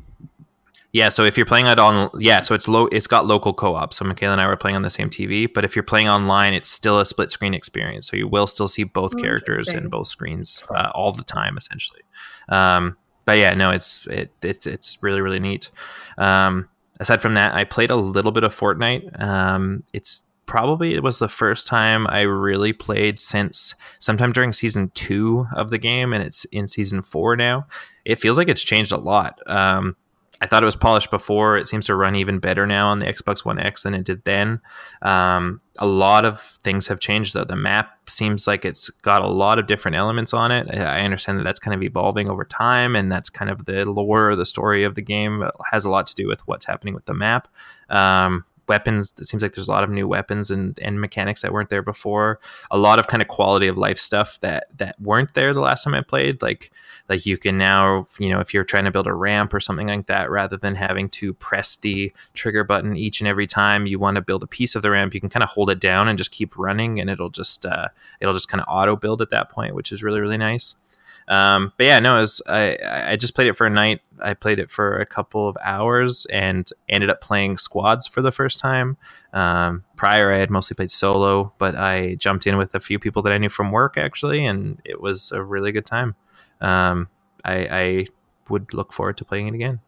Yeah, so if you're playing it on, yeah, so it's low. It's got local co-op. So Michaela and I were playing on the same TV, but if you're playing online, it's still a split screen experience. So you will still see both oh, characters in both screens uh, all the time, essentially. Um, but yeah, no, it's it, it's it's really really neat. Um, aside from that, I played a little bit of Fortnite. Um, it's probably it was the first time I really played since sometime during season two of the game, and it's in season four now. It feels like it's changed a lot. Um, I thought it was polished before. It seems to run even better now on the Xbox One X than it did then. Um, a lot of things have changed though. The map seems like it's got a lot of different elements on it. I understand that that's kind of evolving over time, and that's kind of the lore, the story of the game it has a lot to do with what's happening with the map. Um, weapons it seems like there's a lot of new weapons and, and mechanics that weren't there before. A lot of kind of quality of life stuff that that weren't there the last time i played like like you can now you know if you're trying to build a ramp or something like that rather than having to press the trigger button each and every time you want to build a piece of the ramp you can kind of hold it down and just keep running and it'll just uh, it'll just kind of auto build at that point which is really really nice um, but yeah, no, was, I, I just played it for a night. I played it for a couple of hours and ended up playing squads for the first time. Um, prior, I had mostly played solo, but I jumped in with a few people that I knew from work actually, and it was a really good time. Um, I, I would look forward to playing it again.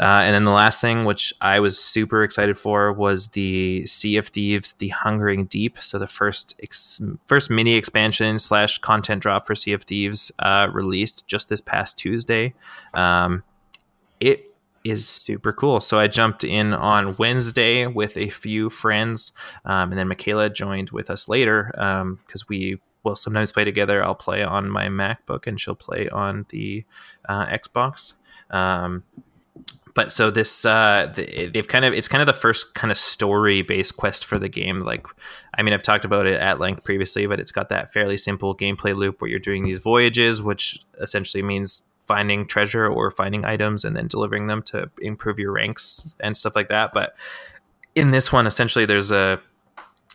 Uh, and then the last thing, which I was super excited for, was the Sea of Thieves: The Hungering Deep. So the first ex- first mini expansion slash content drop for Sea of Thieves uh, released just this past Tuesday. Um, it is super cool. So I jumped in on Wednesday with a few friends, um, and then Michaela joined with us later because um, we will sometimes play together. I'll play on my MacBook, and she'll play on the uh, Xbox. Um, but so this uh, they've kind of it's kind of the first kind of story based quest for the game like i mean i've talked about it at length previously but it's got that fairly simple gameplay loop where you're doing these voyages which essentially means finding treasure or finding items and then delivering them to improve your ranks and stuff like that. But in this one essentially there's a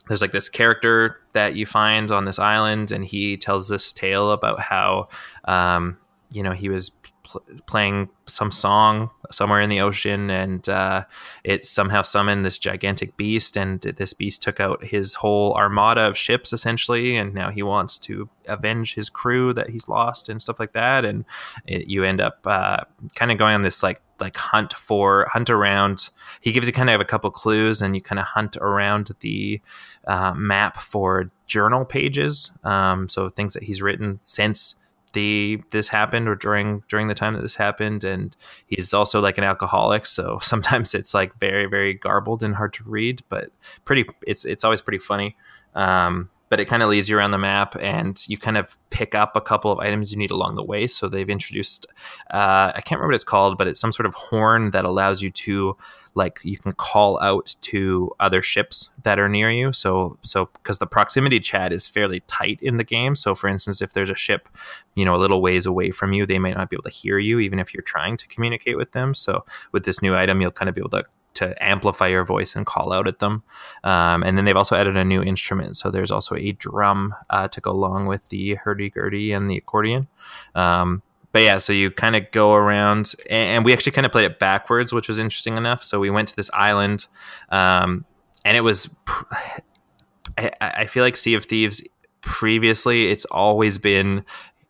there's like this character that you find on this island and he tells this tale about how um, you know he was pl- playing some song somewhere in the ocean, and uh, it somehow summoned this gigantic beast, and this beast took out his whole armada of ships essentially, and now he wants to avenge his crew that he's lost and stuff like that, and it, you end up uh, kind of going on this like like hunt for hunt around. He gives you kind of a couple clues, and you kind of hunt around the uh, map for journal pages, um, so things that he's written since the this happened or during during the time that this happened and he's also like an alcoholic so (laughs) sometimes it's like very very garbled and hard to read but pretty it's it's always pretty funny. Um, but it kind of leads you around the map and you kind of pick up a couple of items you need along the way. So they've introduced uh, i can't remember what it's called but it's some sort of horn that allows you to like you can call out to other ships that are near you. So so because the proximity chat is fairly tight in the game. So for instance if there's a ship you know a little ways away from you they might not be able to hear you even if you're trying to communicate with them. So with this new item you'll kind of be able to to amplify your voice and call out at them. Um, and then they've also added a new instrument. So there's also a drum uh, to go along with the hurdy-gurdy and the accordion. Um, but yeah, so you kind of go around, and, we actually kind of played it backwards, which was interesting enough. So we went to this island, um, and it was. (sighs) I, I feel like Sea of Thieves previously, it's always been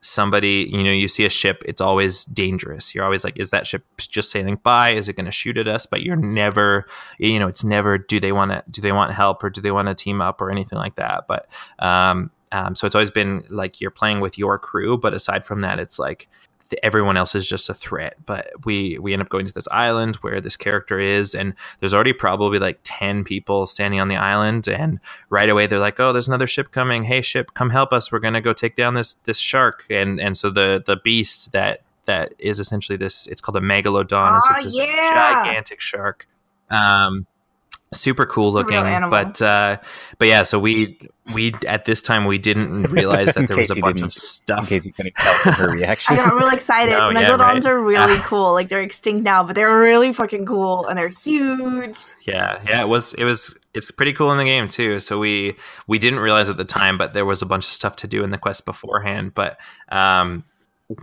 somebody, you know, you see a ship, it's always dangerous. You're always like, is that ship just sailing by? Is it going to shoot at us? But you're never, you know, it's never, do they want to, do they want help or do they want to team up or anything like that? But um, Um, so it's always been like you're playing with your crew, but aside from that, it's like everyone else is just a threat. But we we end up going to this island where this character is, and there's already probably like ten people standing on the island, and right away they're like, "Oh, there's another ship coming! Hey, ship, come help us! We're gonna go take down this this shark!" And and so the the beast that that is essentially this, it's called a megalodon, oh, so it's this yeah. gigantic shark. Um, super cool It's a real looking but uh but yeah so we we at this time we didn't (laughs) realize that there was a bunch didn't- of In stuff case you couldn't tell from her (laughs) reaction. I got real excited. No, yeah, Megalodons right. are really (laughs) cool. Like they're extinct now, but they're really fucking cool and they're huge. yeah yeah it was it was it's pretty cool in the game too so we we didn't realize at the time but there was a bunch of stuff to do in the quest beforehand but um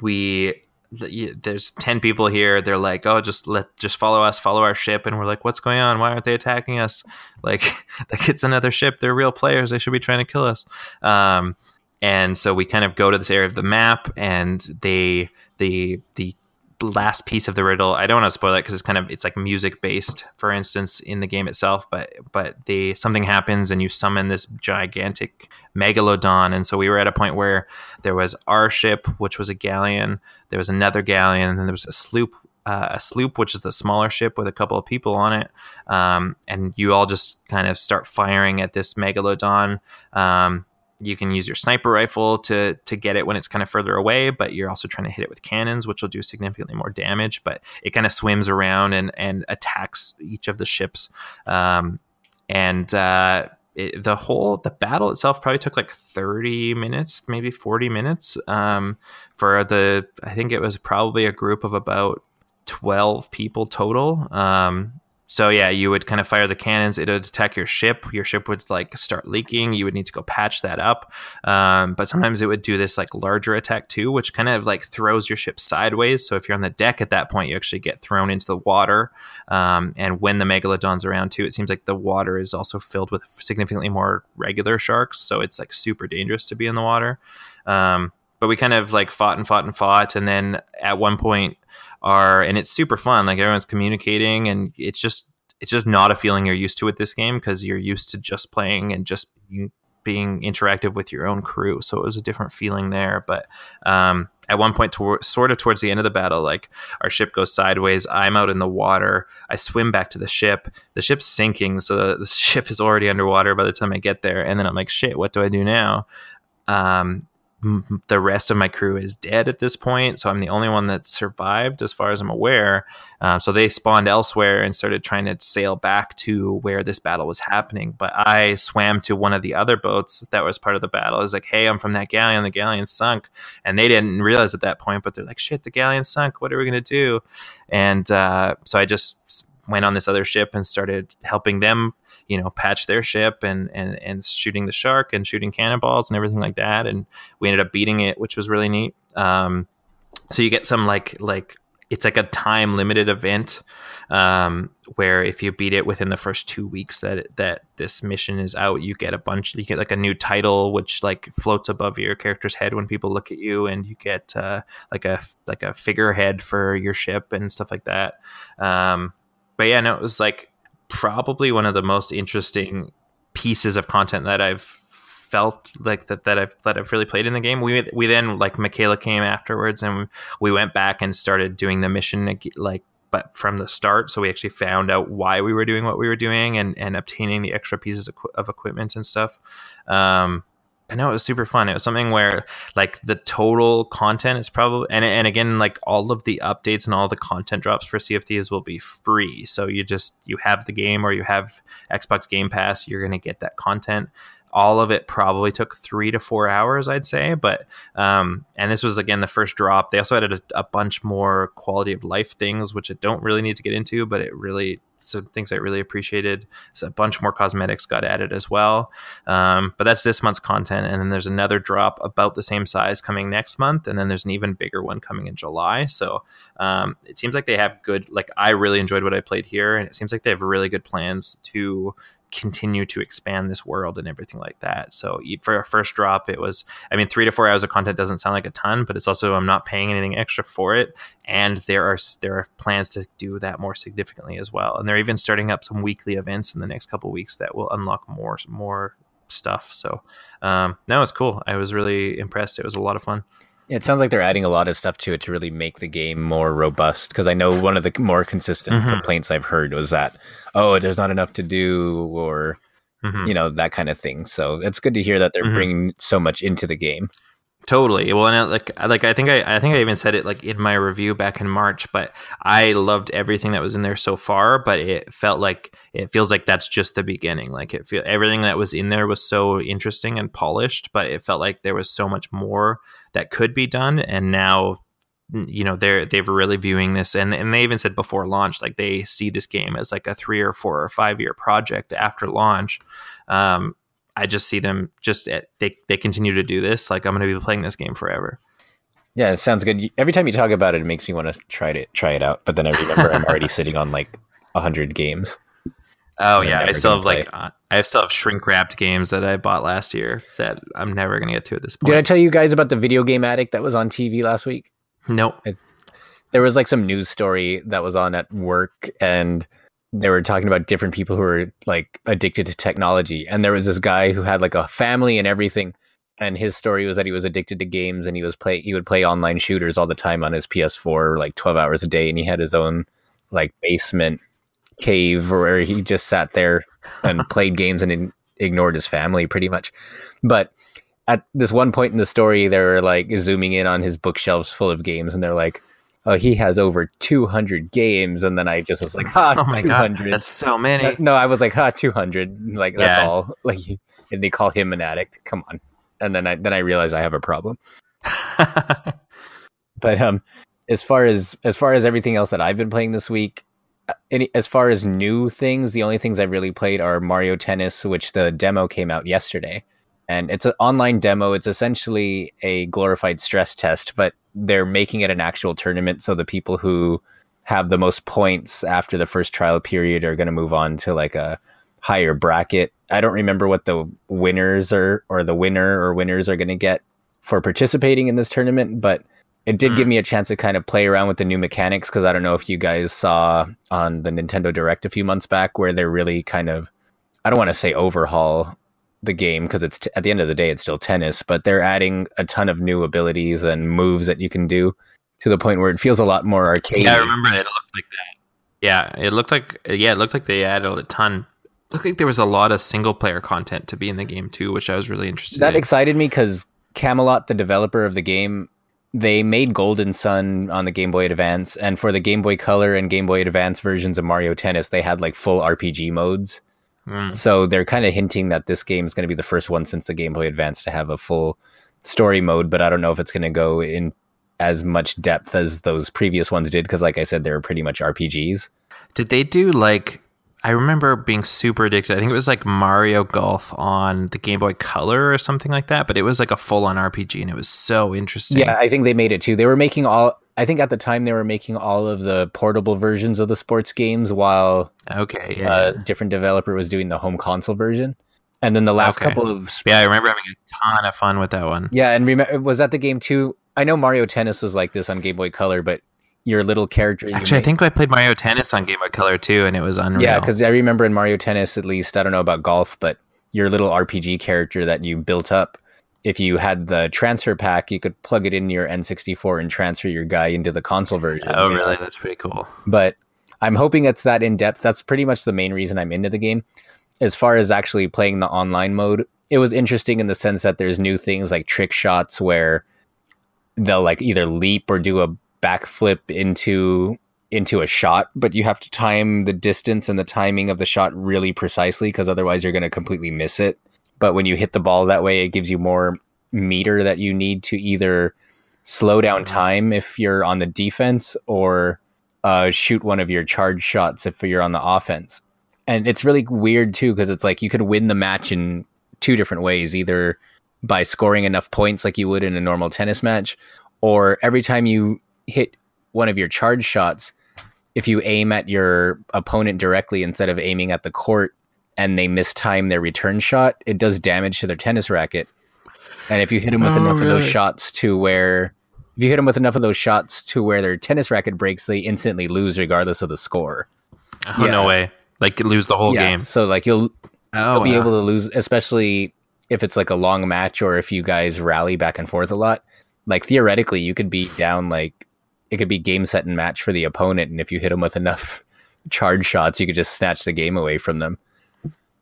we the- there's 10 people here. They're like oh just let just follow us follow our ship. And we're like what's going on? Why aren't they attacking us? (laughs) Like (laughs) like it's another ship. They're real players. They should be trying to kill us. Um and so we kind of go to this area of the map and they the the last piece of the riddle. I don't want to spoil it because it's kind of it's like music based for instance in the game itself but but they something happens and you summon this gigantic megalodon. And so we were at a point where there was our ship which was a galleon there was another galleon and then there was a sloop uh, a sloop which is the smaller ship with a couple of people on it. Um, and you all just kind of start firing at this megalodon. Um, you can use your sniper rifle to to get it when it's kind of further away, but you're also trying to hit it with cannons, which will do significantly more damage. But it kind of swims around and and attacks each of the ships, um, and uh, it, the whole the battle itself probably took like 30 minutes, maybe 40 minutes. Um, for the I think it was probably a group of about 12 people total. Um, so yeah, you would kind of fire the cannons. It would attack your ship. Your ship would like start leaking. You would need to go patch that up. Um, but sometimes it would do this like larger attack too, which kind of like throws your ship sideways. So if you're on the deck at that point, you actually get thrown into the water. Um, and when the megalodon's around too, it seems like the water is also filled with significantly more regular sharks. So it's like super dangerous to be in the water. Um, but we kind of like fought and fought and fought, and then at one point are and it's super fun. Like everyone's communicating and it's just it's just not a feeling you're used to with this game because you're used to just playing and just being, being interactive with your own crew. So it was a different feeling there. But um, at one point toward, sort of towards the end of the battle like our ship goes sideways. I'm out in the water. I swim back to the ship. The ship's sinking so the, the (laughs) ship is already underwater by the time i get there. And then i'm like shit what do i do now? Um, m- the rest of my crew is dead at this point, so I'm the only one that survived, as far as I'm aware. Uh, so they spawned elsewhere and started trying to sail back to where this battle was happening. But I swam to one of the other boats that was part of the battle. I was like, "Hey, I'm from that galleon. The galleon sunk," and they didn't realize at that point. But they're like, "Shit, the galleon sunk. What are we gonna do?" And uh, so I just went on this other ship and started helping them you know patch their ship and and and shooting the shark and shooting cannonballs and everything like that. And we ended up beating it which was really neat. Um so you get some like like it's like a time limited event um where if you beat it within the first two weeks that that this mission is out you get a bunch you get like a new title which like floats above your character's head when people look at you. And you get uh like a like a figurehead for your ship and stuff like that. Um but yeah no it was like probably one of the most interesting pieces of content that I've felt like that that I've that I've really played in the game. We we then like Michaela came afterwards and we went back and started doing the mission like but from the start so we actually found out why we were doing what we were doing and and obtaining the extra pieces of, of equipment and stuff um I know it was super fun. It was something where like the total content is probably and and again like all of the updates and all the content drops for Sea of Thieves will be free. So you just you have the game or you have Xbox Game Pass, you're gonna get that content. All of it probably took three to four hours, I'd say. But um, and this was again the first drop. They also added a, a bunch more quality of life things, which I don't really need to get into, but it really some things I really appreciated. So a bunch more cosmetics got added as well. Um, but that's this month's content, and then there's another drop about the same size coming next month, and then there's an even bigger one coming in July. So um, it seems like they have good. Like I really enjoyed what I played here, and it seems like they have really good plans to continue to expand this world and everything like that. So for a first drop, it was, I mean, three to four hours of content doesn't sound like a ton, but it's also I'm not paying anything extra for it, and there are there are plans to do that more significantly as well. And they're even starting up some weekly events in the next couple weeks that will unlock more more stuff. So um, that was cool. I was really impressed. It was a lot of fun. It sounds like they're adding a lot of stuff to it to really make the game more robust. Because I know one of the more consistent Mhm. complaints I've heard was that, oh, there's not enough to do, or Mhm. you know that kind of thing. So it's good to hear that they're Mhm. bringing so much into the game. Totally. Well, and I, like, like I think I, I think I even said it like in my review back in March. But I loved everything that was in there so far. But it felt like it feels like that's just the beginning. Like it feel everything that was in there was so interesting and polished. But it felt like there was so much more that could be done. And now, you know, they're they've really viewing this, and and they even said before launch, like they see this game as like a three or four or five year project after launch. Um, I just see them just at, they they continue to do this. Like I'm going to be playing this game forever. Yeah, it sounds good. Every time you talk about it, it makes me want to try it try it out. But then I remember I'm already (laughs) sitting on like hundred games. Oh yeah, I still have like uh, I still have shrink wrapped games that I bought last year that I'm never going to get to at this point. Did I tell you guys about the video game addict that was on TV last week? nope. there was like some news story that was on at work and they were talking about different people who were like addicted to technology. And there was this guy who had like a family and everything. And his story was that he was addicted to games and he was play he would play online shooters all the time on his PS4 like 12 hours a day. And he had his own like basement cave where he just sat there and (laughs) played games and in- ignored his family pretty much. But at this one point in the story they were like zooming in on his bookshelves full of games and they're like oh, he has over 200 games. And then I just was like, ha, Oh my god, 200. that's so many. No, I was like, ha, 200. Like, that's Yeah. all. (laughs) Like, and they call him an addict. Come on. And then I, then I realize I have a problem. (laughs) But, um, as far as, as far as everything else that I've been playing this week, uh, any, as far as new things, the only things I've really played are Mario Tennis, which the demo came out yesterday. And it's an online demo. It's essentially a glorified stress test, but they're making it an actual tournament. So the people who have the most points after the first trial period are going to move on to like a higher bracket. I don't remember what the winners are or the winner or winners are going to get for participating in this tournament, but it did Mm. give me a chance to kind of play around with the new mechanics because I don't know if you guys saw on the Nintendo Direct a few months back where they're really kind of I don't want to say overhaul the game because it's t- at the end of the day it's still tennis, but they're adding a ton of new abilities and moves that you can do to the point where it feels a lot more arcade. yeah, I remember it looked like that. Yeah, it looked like yeah, it looked like they added a ton. Looked like there was a lot of single player content to be in the game too, which I was really interested That in. excited me because Camelot, the developer of the game, they made Golden Sun on the Game Boy Advance, and for the Game Boy Color and Game Boy Advance versions of Mario Tennis, they had like full RPG modes. Mm. So they're kind of hinting that this game is going to be the first one since the Game Boy Advance to have a full story mode, but I don't know if it's going to go in as much depth as those previous ones did because, like I said, they were pretty much RPGs. Did they do like I remember being super addicted. I think it was like Mario Golf on the Game Boy Color or something like that, but it was like a full on RPG and it was so interesting. Yeah, I think they made it too. They were making all. I think at the time they were making all of the portable versions of the sports games, while Okay. Yeah. Uh, a different developer was doing the home console version. And then the last Okay. couple of yeah, I remember having a ton of fun with that one. yeah, and remember was that the game too? I know Mario Tennis was like this on Game Boy Color, but your little character. you Actually, I think I played Mario Tennis on Game Boy Color too, and it was unreal. yeah, because I remember in Mario Tennis, at least I don't know about golf, but your little RPG character that you built up. If you had the transfer pack, you could plug it in your N64 and transfer your guy into the console oh, version. oh, you know? really? That's pretty cool. but I'm hoping it's that in depth. That's pretty much the main reason I'm into the game. As far as actually playing the online mode, it was interesting in the sense that there's new things like trick shots where they'll like either leap or do a backflip into into a shot, but you have to time the distance and the timing of the shot really precisely because otherwise you're going to completely miss it. But when you hit the ball that way, it gives you more meter that you need to either slow down time if you're on the defense or uh, shoot one of your charge shots if you're on the offense. And it's really weird too because it's like you could win the match in two different ways, either by scoring enough points like you would in a normal tennis match, or every time you hit one of your charge shots, if you aim at your opponent directly instead of aiming at the court and they mistime their return shot, it does damage to their tennis racket. And if you hit them with Oh, enough of those shots to where if you hit them with enough of those shots to where their tennis racket breaks, they instantly lose regardless of the score. Oh, no way. Like lose the whole yeah. game. So like you'll Oh, you'll be wow. able to lose, especially if it's like a long match or if you guys rally back and forth a lot, like theoretically you could be down like it could be game set and match for the opponent, and if you hit them with enough (laughs) charge shots, you could just snatch the game away from them.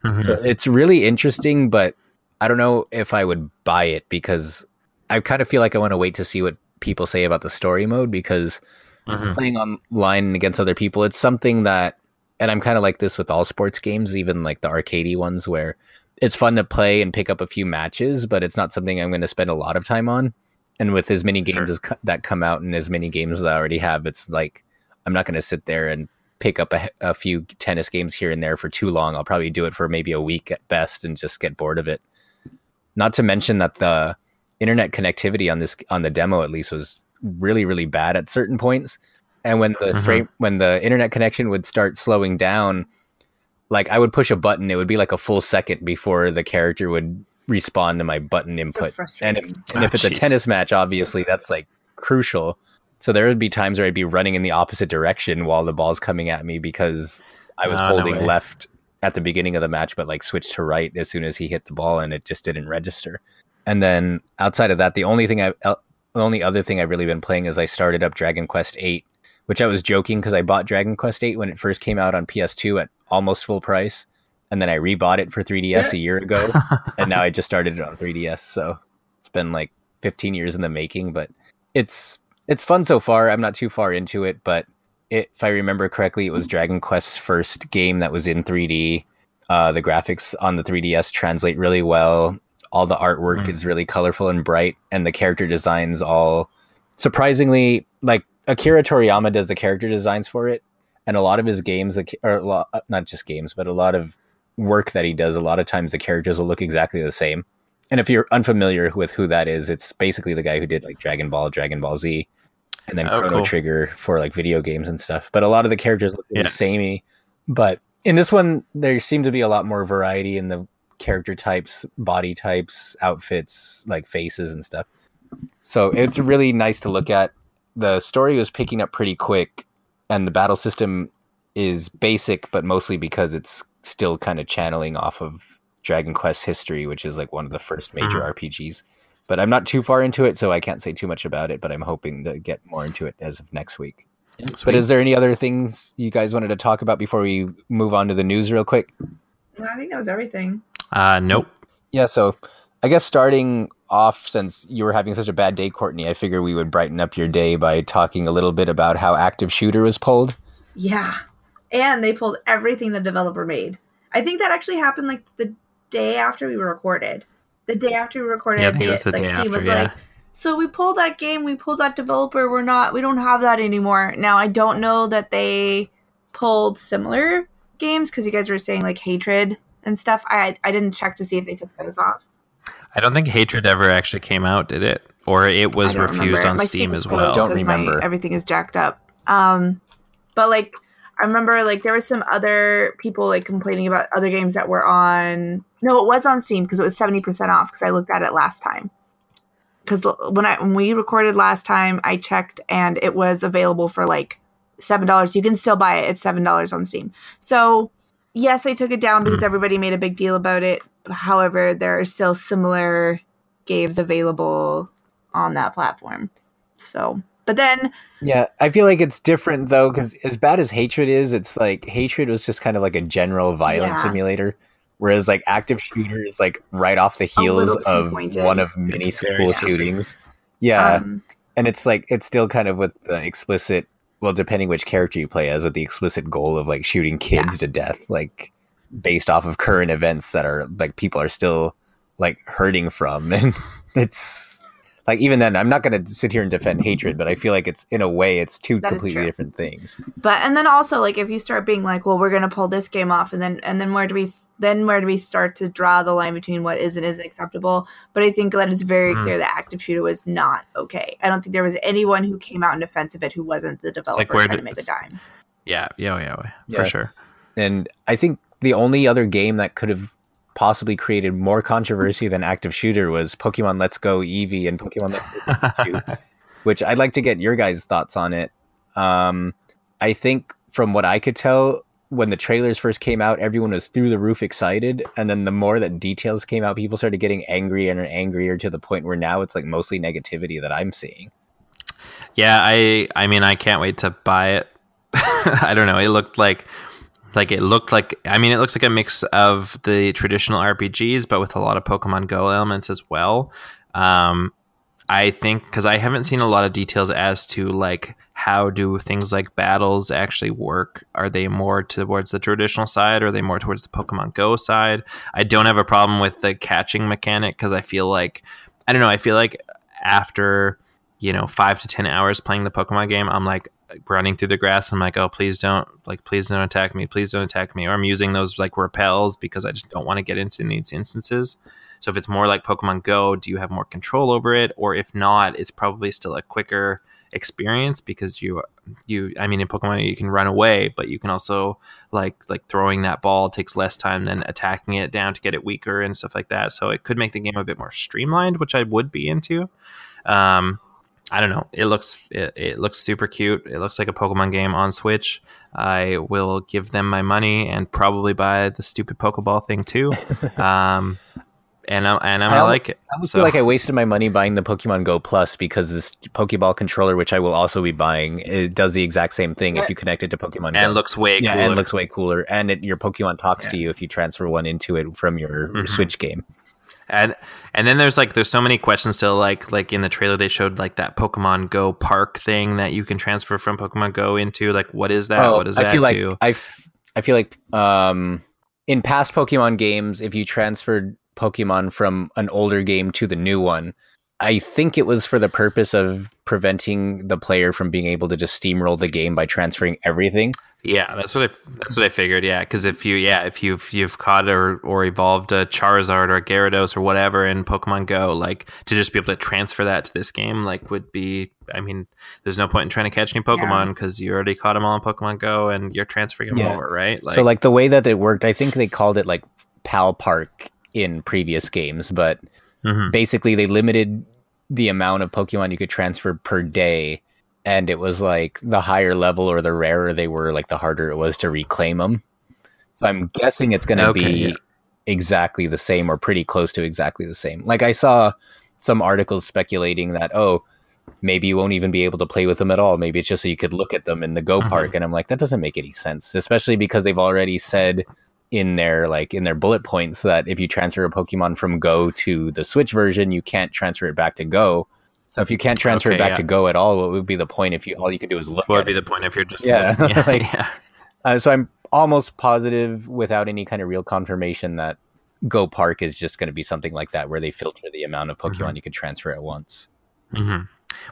Mhm. So it's really interesting, but I don't know if I would buy it because I kind of feel like I want to wait to see what people say about the story mode because Mhm. playing online against other people, it's something that, and I'm kind of like this with all sports games, even like the arcadey ones, where it's fun to play and pick up a few matches, but it's not something I'm going to spend a lot of time on. And with as many games Sure. as co- that come out and as many games as I already have, it's like I'm not going to sit there and pick up a, a few tennis games here and there for too long. I'll probably do it for maybe a week at best and just get bored of it. Not to mention that the internet connectivity on this on the demo at least was really really bad at certain points and when the Mhm. frame when the internet connection would start slowing down like i would push a button it would be like a full second before the character would respond to my button So input and if, frustrating. and if Ah, it's a tennis match obviously that's like crucial so there would be times where i'd be running in the opposite direction while the ball's coming at me because i was ah, no holding way. left at the beginning of the match but like switched to right as soon as he hit the ball and it just didn't register and then outside of that, the only thing I, the only other thing I've really been playing is I started up Dragon Quest Eight, which I was joking because I bought Dragon Quest Eight when it first came out on PS2 at almost full price, and then I rebought it for 3DS a year ago, (laughs) and now I just started it on 3DS. So it's been like 15 years in the making, but it's it's fun so far. I'm not too far into it, but it, if I remember correctly, it was Dragon Quest's first game that was in 3D. Uh, the graphics on the 3DS translate really well. All the artwork Mm. is really colorful and bright, and the character designs all surprisingly like Akira Toriyama does the character designs for it, and a lot of his games, or a lot, not just games, but a lot of work that he does. A lot of times the characters will look exactly the same. And if you're unfamiliar with who that is, it's basically the guy who did like Dragon Ball, Dragon Ball Z, and then Oh, Chrono cool. Trigger for like video games and stuff. But a lot of the characters look really Yeah. samey. But in this one, there seemed to be a lot more variety in the character types, body types, outfits, like faces and stuff. So it's really nice to look at. The story was picking up pretty quick, and the battle system is basic, but mostly because it's still kind of channeling off of Dragon Quest history, which is like one of the first major Mhm. RPGs. But I'm not too far into it, so I can't say too much about it. But I'm hoping to get more into it as of next week. But Sweet. is there any other things you guys wanted to talk about before we move on to the news, real quick? No, I think that was everything. uh, nope. Yeah, so I guess starting off, since you were having such a bad day, Courtney, I figure we would brighten up your day by talking a little bit about how Active Shooter was pulled. Yeah. And they pulled everything the developer made. I think that actually happened like the day after we were recorded. The day after we recorded, Yeah, I think they, the like day Steam after, was yeah. like, so we pulled that game, we pulled that developer, we're not we don't have that anymore. Now I don't know that they pulled similar games because you guys were saying like hatred and stuff. I I didn't check to see if they took those off. I don't think Hatred ever actually came out, did it? Or it was refused remember. on My Steam is as full well. Don't because my- remember. everything is jacked up. Um, but like I remember, like there were some other people like complaining about other games that were on. No, it was on Steam because it was seventy percent off. Because I looked at it last time. Because when I when we recorded last time, I checked and it was available for like seven dollars. You can still buy it. It's seven dollars on Steam. So yes, I took it down because hmm. everybody made a big deal about it. However, there are still similar games available on that platform. So, but then Yeah, I feel like it's different though, because as bad as Hatred is, it's like Hatred was just kind of like a general violence Yeah. simulator, whereas like Active Shooter is like right off the heels of pointed. one of many school shootings. Yeah, um, and it's like it's still kind of with the explicit well depending which character you play as with the explicit goal of like shooting kids to death like based off of current events that are like people are still like hurting from (laughs) and it's like even then i'm not going to sit here and defend hatred but i feel like it's in a way it's two That is completely different things but and then also like if you start being like, well, we're gonna pull this game off, and then and then where do we then where do we start to draw the line between what is and isn't acceptable? But I think that it's very Mhm. clear that active shooter was not okay. I don't think there was anyone who came out in defense of it who wasn't the developer where trying do- to make a dime. Yeah, yeah, yeah, yeah, Yeah. for sure. and i think the only other game that could have possibly created more controversy than active shooter was pokemon let's go eevee and pokemon let's go Pikachu. (laughs) which I'd like to get your guys' thoughts on it. Um, I think from what I could tell, when the trailers first came out, everyone was through the roof excited, and then the more that details came out, people started getting angrier and angrier to the point where now it's like mostly negativity that I'm seeing. Yeah, I I mean I can't wait to buy it. (laughs) I don't know. It looked like like it looked like I mean it looks like a mix of the traditional RPGs but with a lot of Pokemon Go elements as well. Um, I think because I haven't seen a lot of details as to like how do things like battles actually work. Are they more towards the traditional side or are they more towards the Pokemon Go side? I don't have a problem with the catching mechanic because I feel like I don't know. I feel like after you know five to ten hours playing the Pokemon game, I'm like running through the grass. And I'm like, oh, please don't like, please don't attack me, please don't attack me. Or I'm using those like repels because I just don't want to get into these instances. So if it's more like Pokemon Go, do you have more control over it? Or if not, it's probably still a quicker experience because you you I mean in Pokemon you can run away, but you can also like like throwing that ball takes less time than attacking it down to get it weaker and stuff like that. So it could make the game a bit more streamlined, which I would be into. Um, I don't know. It looks it, it, looks super cute. It looks like a Pokemon game on Switch. I will give them my money and probably buy the stupid Pokeball thing too. (laughs) Um, and I'm and I'm I, like it. I almost so. feel like I wasted my money buying the Pokemon Go Plus because this Pokeball controller, which I will also be buying, it does the exact same thing if you connect it to Pokemon and Go. And looks way yeah, cooler. and looks way cooler. And it, your Pokemon talks yeah. to you if you transfer one into it from your mm-hmm. Switch game. And and then there's like there's so many questions still like like in the trailer they showed like that Pokemon Go Park thing that you can transfer from Pokemon Go into like what is that? Oh, what does that I feel do? Like I, f- I feel like um in past Pokemon games, if you transferred Pokemon from an older game to the new one. I think it was for the purpose of preventing the player from being able to just steamroll the game by transferring everything. Yeah, that's what I that's what I figured. Yeah, because if you yeah if you've you've caught or or evolved a Charizard or a Gyarados or whatever in Pokemon Go, like to just be able to transfer that to this game, like would be. I mean, there's no point in trying to catch any Pokemon because yeah. you already caught them all in Pokemon Go and you're transferring them yeah. over, right? Like, so like the way that it worked, I think they called it like Pal Park in previous games, but mm-hmm. basically they limited the amount of Pokemon you could transfer per day. And it was like the higher level or the rarer they were, like the harder it was to reclaim them. So I'm guessing it's going to okay, be yeah. exactly the same or pretty close to exactly the same. Like I saw some articles speculating that, oh, maybe you won't even be able to play with them at all. Maybe it's just so you could look at them in the Go mm-hmm. Park. And I'm like, that doesn't make any sense, especially because they've already said in their like in their bullet points that if you transfer a Pokemon from Go to the Switch version, you can't transfer it back to Go. So if you can't transfer okay, it back yeah. to Go at all, what would be the point if you all you could do is look? What would be the point if you're just yeah, (laughs) yeah, like, (laughs) yeah. Uh, so I'm almost positive, without any kind of real confirmation, that Go Park is just going to be something like that, where they filter the amount of Pokemon mm-hmm. you can transfer at once. Mm-hmm.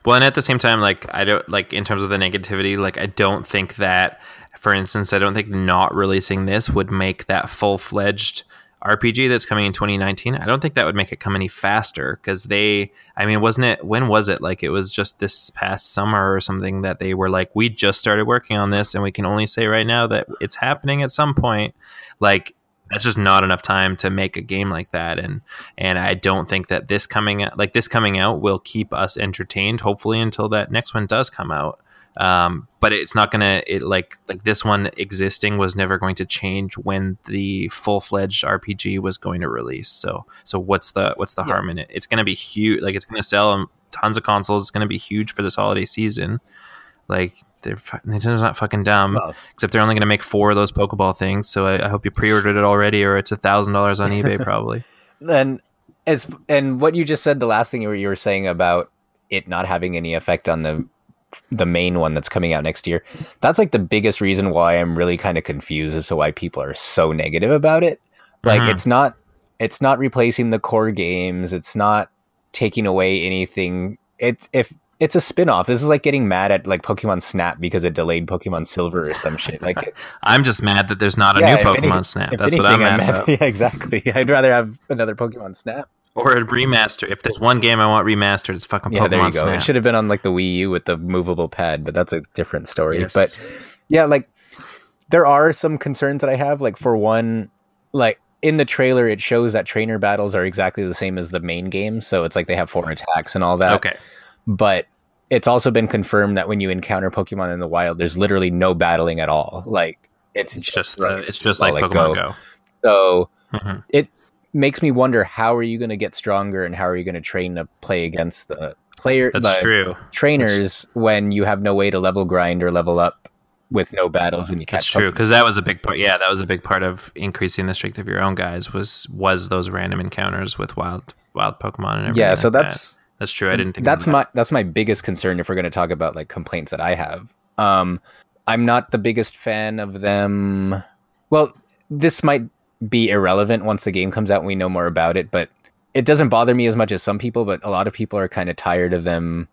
Well, and at the same time, like I don't like in terms of the negativity, like I don't think that for instance, I don't think not releasing this would make that full fledged RPG that's coming in 2019. I don't think that would make it come any faster because they, I mean, wasn't it, when was it? Like it was just this past summer or something that they were like, we just started working on this and we can only say right now that it's happening at some point. Like, that's just not enough time to make a game like that and and I don't think that this coming like this coming out will keep us entertained hopefully until that next one does come out um, but it's not gonna it like like this one existing was never going to change when the full fledged RPG was going to release. So so what's the what's the yeah. harm in it? It's gonna be huge. Like it's gonna sell tons of consoles. It's gonna be huge for this holiday season. Like they're Nintendo's not fucking dumb. Well, except they're only gonna make four of those Pokeball things. So I, I hope you pre-ordered it already, or it's a thousand dollars on eBay probably. (laughs) Then as and what you just said, the last thing you were, you were saying about it not having any effect on the the main one that's coming out next year. That's like the biggest reason why I'm really kind of confused as to why people are so negative about it. Like mm-hmm. it's not it's not replacing the core games, it's not taking away anything. It's if it's a spin-off. This is like getting mad at like Pokemon Snap because it delayed Pokemon Silver or some shit. Like (laughs) I'm just mad that there's not a yeah, new Pokemon any, Snap. That's anything, what I'm mad, about. (laughs) Yeah, exactly. I'd rather have another Pokemon Snap or a remaster. If there's one game I want remastered, it's fucking yeah, Pokemon there you go. Snap. It should have been on like the Wii U with the movable pad, but that's a different story. Yes. But yeah, like there are some concerns that I have. Like for one, like in the trailer, it shows that trainer battles are exactly the same as the main game, so it's like they have four attacks and all that. Okay, but it's also been confirmed that when you encounter Pokemon in the wild, there's literally no battling at all. Like It's, It's just right. the, it's just like Pokemon Go. Go. So Mhm. it makes me wonder how are you going to get stronger and how are you going to train to play against the player That's true. trainers when you have no way to level grind or level up with no battles when you catch. That's true because that was a big part. Yeah, that was a big part of increasing the strength of your own guys was was those random encounters with wild wild Pokemon and everything. Yeah, so like that. that's that's true. I didn't think that's that. my that's my biggest concern if we're going to talk about like complaints that I have. Um, I'm not the biggest fan of them. Well, this might be irrelevant once the game comes out and we know more about it, but it doesn't bother me as much as some people. But a lot of people are kind of tired of them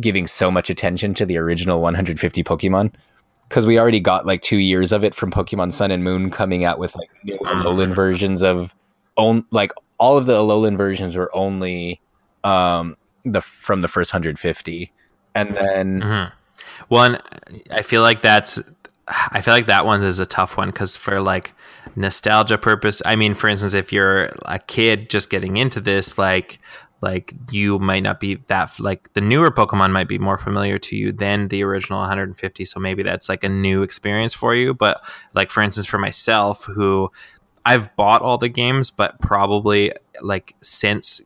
giving so much attention to the original 150 Pokemon because we already got like two years of it from Pokemon Sun and Moon coming out with like new Alolan versions of own like all of the Alolan versions were only um the from the first 150 and then Mhm. One, I feel like that's. I feel like that one is a tough one because for like nostalgia purpose, I mean, for instance, if you're a kid just getting into this, like, like you might not be that like the newer Pokemon might be more familiar to you than the original 150. So maybe that's like a new experience for you. But like for instance, for myself, who I've bought all the games, but probably like since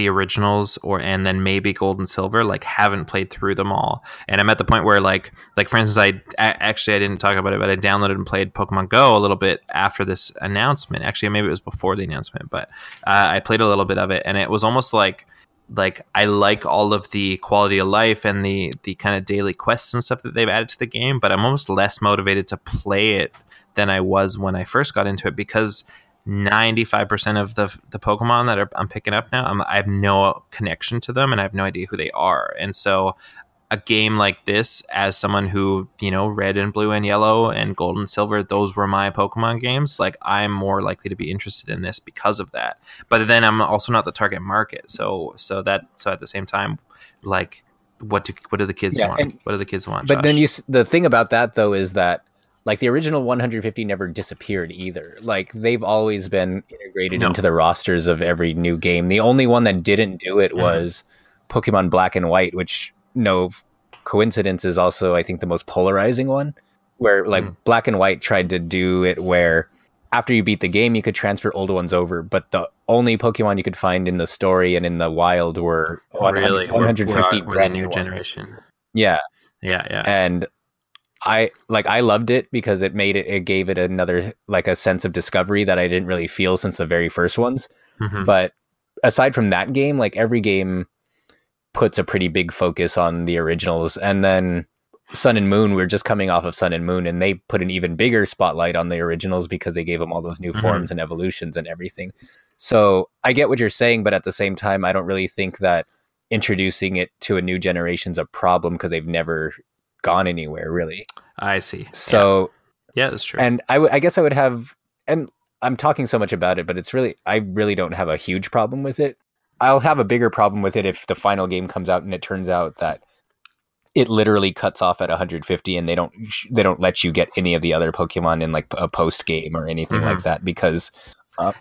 the originals or and then maybe gold and silver like haven't played through them all. And i'm at the point where like like for instance I actually i didn't talk about it but i downloaded and played pokemon go a little bit after this announcement. Actually maybe it was before the announcement but uh, i played a little bit of it and it was almost like like i like all of the quality of life and the the kind of daily quests and stuff that they've added to the game but i'm almost less motivated to play it than i was when i first got into it because 95% of the the Pokemon that are, I'm picking up now, I'm, I have no connection to them and I have no idea who they are. And so a game like this, as someone who, you know, red and blue and yellow and gold and silver, those were my Pokemon games, like I'm more likely to be interested in this because of that. But then I'm also not the target market. So so that so at the same time, like what do what do the kids Yeah, want? and- what do the kids want? but then you the thing about that though is that like the original 150 never disappeared either like they've always been integrated No. into the rosters of every new game the only one that didn't do it Mhm. was pokemon black and white which no coincidence is also i think the most polarizing one where like Mm. black and white tried to do it where after you beat the game you could transfer old ones over but the only pokemon you could find in the story and in the wild were 100 really We're- 150 we're, we're brand new new ones. generation. yeah Yeah, yeah. and i like i loved it because it made it it gave it another like a sense of discovery that i didn't really feel since the very first ones Mhm. but aside from that game like every game puts a pretty big focus on the originals and then sun and moon we're just coming off of sun and moon and they put an even bigger spotlight on the originals because they gave them all those new Mhm. forms and evolutions and everything so i get what you're saying but at the same time i don't really think that introducing it to a new generation's a problem because they've never gone anywhere really I see. so yeah, yeah that's true. and I, w- I guess I would have, and I'm talking so much about it, but it's really, I really don't have a huge problem with it. I'll have a bigger problem with it if the final game comes out and it turns out that it literally cuts off at 150 and they don't, sh- they don't let you get any of the other Pokemon in like a post game or anything like Mhm. that because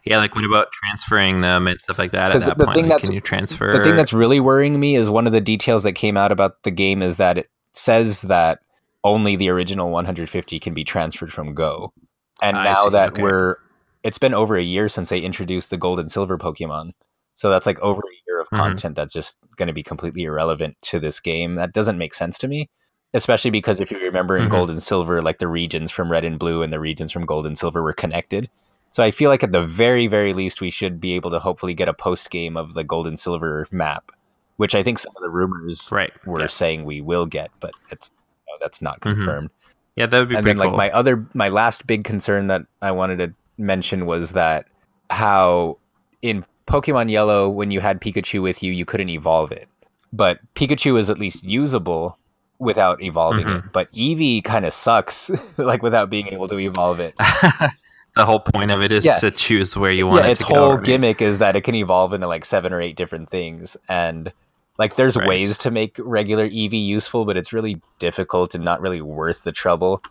yeah, like what about transferring them and stuff like that? At that the point, thing like, that's- can you transfer? the thing that's really worrying me is one of the details that came out about the game is that it says that only the original 150 can be transferred from Go. And I now see, that okay. we're it's been over a year since they introduced the gold and silver Pokemon. So that's like over a year of Mhm. content that's just going to be completely irrelevant to this game. That doesn't make sense to me. Especially because if you remember in Mhm. gold and silver, like the regions from red and blue and the regions from gold and silver were connected. So I feel like at the very, very least, we should be able to hopefully get a post game of the gold and silver map, which I think some of the rumors right. were Yeah. saying we will get, but it's no, that's not Mhm. confirmed. yeah, that would be And then like cool. my other, my last big concern that I wanted to mention was that how in Pokemon Yellow, when you had Pikachu with you, you couldn't evolve it, but Pikachu is at least usable without evolving Mhm. it. But Eevee kind of sucks, (laughs) like without being able to evolve it. (laughs) the whole point of it is Yeah. to choose where you want yeah, it its to go. whole gimmick is that it can evolve into like seven or eight different things, and like there's Right. ways to make regular Eevee useful, but it's really difficult and not really worth the trouble.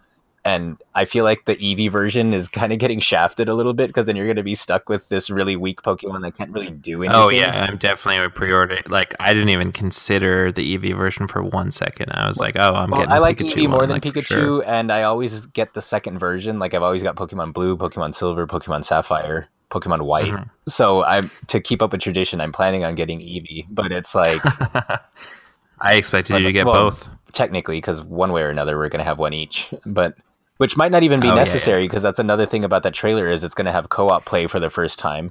And I feel like the Eevee version is (laughs) kind of getting shafted a little bit because then you're going to be stuck with this really weak Pokemon that can't really do anything. Oh yeah, I'm definitely a pre-order. Like I didn't even consider the Eevee version for one second. I was like, oh, I'm Well, getting. I like Pikachu Eevee more one, than like, Pikachu, sure. and I always get the second version. Like I've always got Pokemon Blue, Pokemon Silver, Pokemon Sapphire, Pokemon White. Mhm. So I'm to keep up with tradition. I'm planning on getting Eevee, but it's like (laughs) I expected you to get well, both. technically because one way or another we're going to have one each but which might not even be Oh, yeah, yeah. necessary because that's another thing about that trailer is it's going to have co-op play for the first time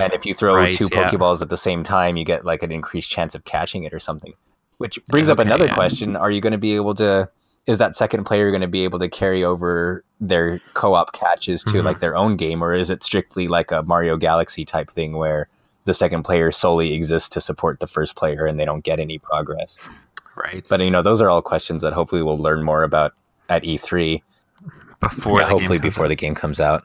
and if you throw Right, two yeah. pokeballs at the same time you get like an increased chance of catching it or something which brings up another yeah. question are you going to be able to is that second player going to be able to carry over their co-op catches to Mhm. like their own game or is it strictly like a mario galaxy type thing where the second player solely exists to support the first player and they don't get any progress Right. but you know, those are all questions that hopefully we'll learn more about at E3. before Yeah, hopefully before out. the game comes out.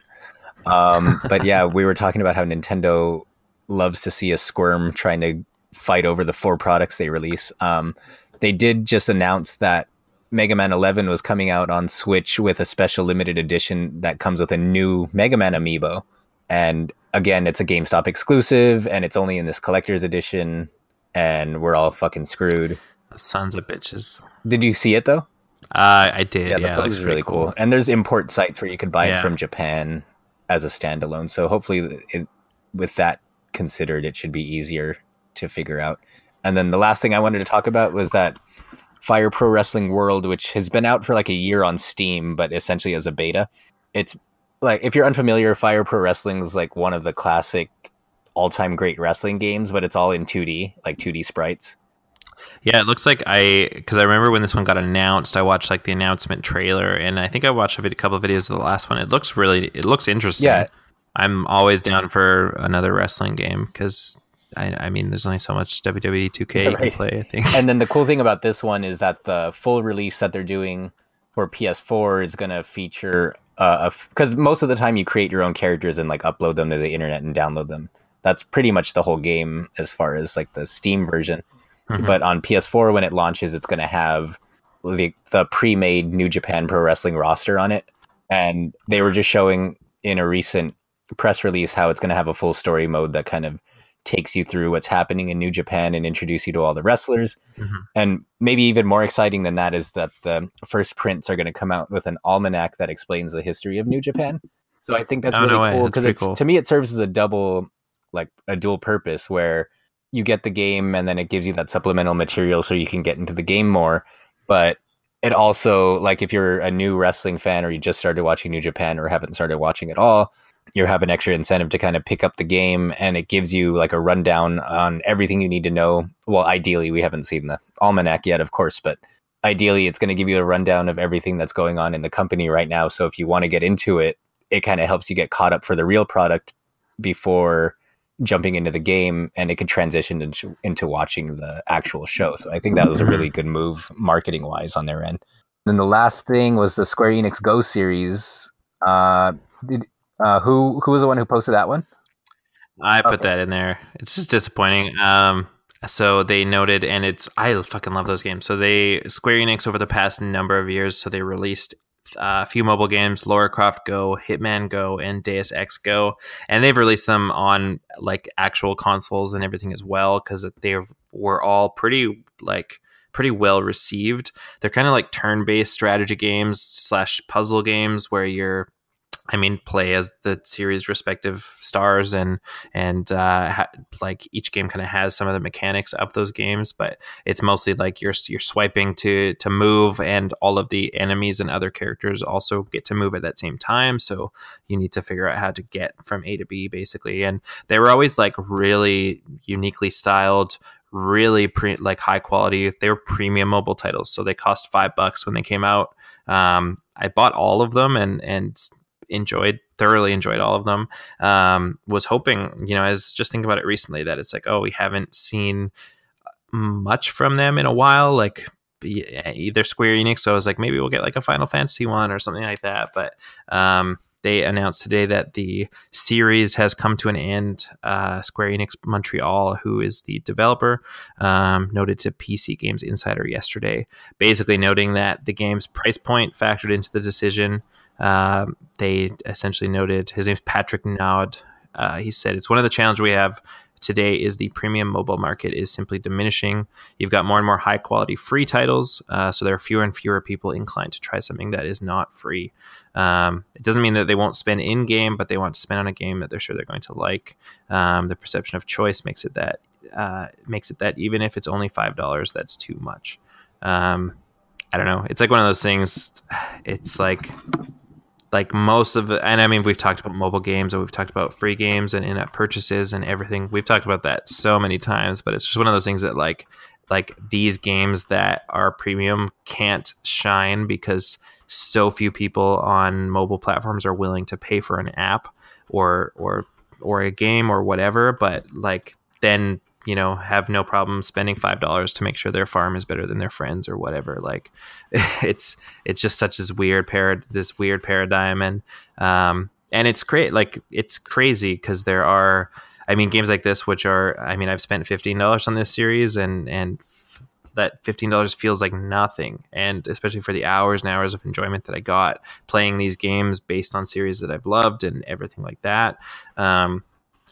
Um, (laughs) but yeah, we were talking about how Nintendo loves to see a squirm trying to fight over the four products they release. Um, they did just announce that Mega Man 11 was coming out on Switch with a special limited edition that comes with a new Mega Man amiibo. And again, it's a GameStop exclusive and it's only in this collector's edition. And we're all fucking screwed. Sons of bitches. Did you see it though? Uh, I did. yeah, Yeah, the looks is really pretty cool. And there's import sites where you could buy Yeah. it from Japan as a standalone. So hopefully, it, with that considered, it should be easier to figure out. And then the last thing I wanted to talk about was that Fire Pro Wrestling World, which has been out for like a year on Steam, but essentially as a beta. It's like if you're unfamiliar, Fire Pro Wrestling is like one of the classic all-time great wrestling games, but it's all in 2D, like 2D sprites. Yeah, it looks like I because I remember when this one got announced, I watched like the announcement trailer, and I think I watched a, vid- couple of videos of the last one. It looks really, it looks interesting. Yeah. I'm always down for another wrestling game because I, I mean, there's only so much WWE 2K you can play. I think. and then the cool thing about this one is that the full release that they're doing for PS4 is going to feature uh because most of the time you create your own characters and like upload them to the internet and download them. That's pretty much the whole game as far as like the Steam version. Mhm. But on PS4 when it launches, it's going to have the the pre-made New Japan Pro Wrestling roster on it, and they were just showing in a recent press release how it's going to have a full story mode that kind of takes you through what's happening in New Japan and introduce you to all the wrestlers. Mhm. And maybe even more exciting than that is that the first prints are going to come out with an almanac that explains the history of New Japan. So I think that's Oh, really no cool because it's cool. to me it serves as a double like a dual purpose where you get the game and then it gives you that supplemental material so you can get into the game more. But it also like if you're a new wrestling fan or you just started watching New Japan or haven't started watching at all, you have an extra incentive to kind of pick up the game and it gives you like a rundown on everything you need to know. Well, ideally, we haven't seen the almanac yet, of course, but ideally, it's going to give you a rundown of everything that's going on in the company right now. So if you want to get into it, it kind of helps you get caught up for the real product before jumping into the game and it could transition into, into watching the actual show. So I think that was a really good move marketing wise on their end. Then the last thing was the Square Enix Go series. Uh, did, uh, who who was the one who posted that one? I put Okay. that in there. It's just disappointing. Um, so they noted, and it's I fucking love those games. So they Square Enix over the past number of years, so they released uh, a few mobile games: Lara Croft Go, Hitman Go, and Deus Ex Go, and they've released them on like actual consoles and everything as well because they were all pretty like pretty well received. They're kind of like turn-based strategy games slash puzzle games where you're I mean, play as the series' respective stars, and and uh, ha- like each game kind of has some of the mechanics of those games, but it's mostly like you're you're swiping to to move, and all of the enemies and other characters also get to move at that same time. So you need to figure out how to get from A to B, basically. And they were always like really uniquely styled, really pre- like high quality. They were premium mobile titles, so they cost five bucks when they came out. Um, I bought all of them, and and enjoyed thoroughly enjoyed all of them. Um was hoping you know i was just thinking about it recently that it's like oh we haven't seen much from them in a while like either square enix. So i was like maybe we'll get like a final fantasy one or something like that. But um they announced today that the series has come to an end. Uh, Square Enix Montreal, who is the developer, um, noted to PC Games Insider yesterday, basically noting that the game's price point factored into the decision. Um, they essentially noted his name's Patrick Naud. Uh, he said it's one of the challenges we have today is the premium mobile market is simply diminishing. You've got more and more high quality free titles, uh, so there are fewer and fewer people inclined to try something that is not free. Um, it doesn't mean that they won't spend in game, but they want to spend on a game that they're sure they're going to like. Um, the perception of choice makes it that uh, makes it that even if it's only five dollars, that's too much. Um, I don't know. It's like one of those things. (sighs) It's like like most of the, and I mean, we've talked about mobile games and we've talked about free games and in-app purchases and everything. We've talked about that so many times, but it's just one of those things that like, like these games that are premium can't shine because so few people on mobile platforms are willing to pay for an app or, or, or a game or whatever. But like, then you know have no problem spending five dollars to make sure their farm is better than their friends or whatever like (laughs) it's it's just such this weird parad this weird paradigm. And um and it's great like it's crazy because there are i mean games like this which are i mean i've spent $15 on this series and and that $15 feels like nothing. And especially for the hours and hours of enjoyment that i got playing these games based on series that i've loved and everything like that. Um,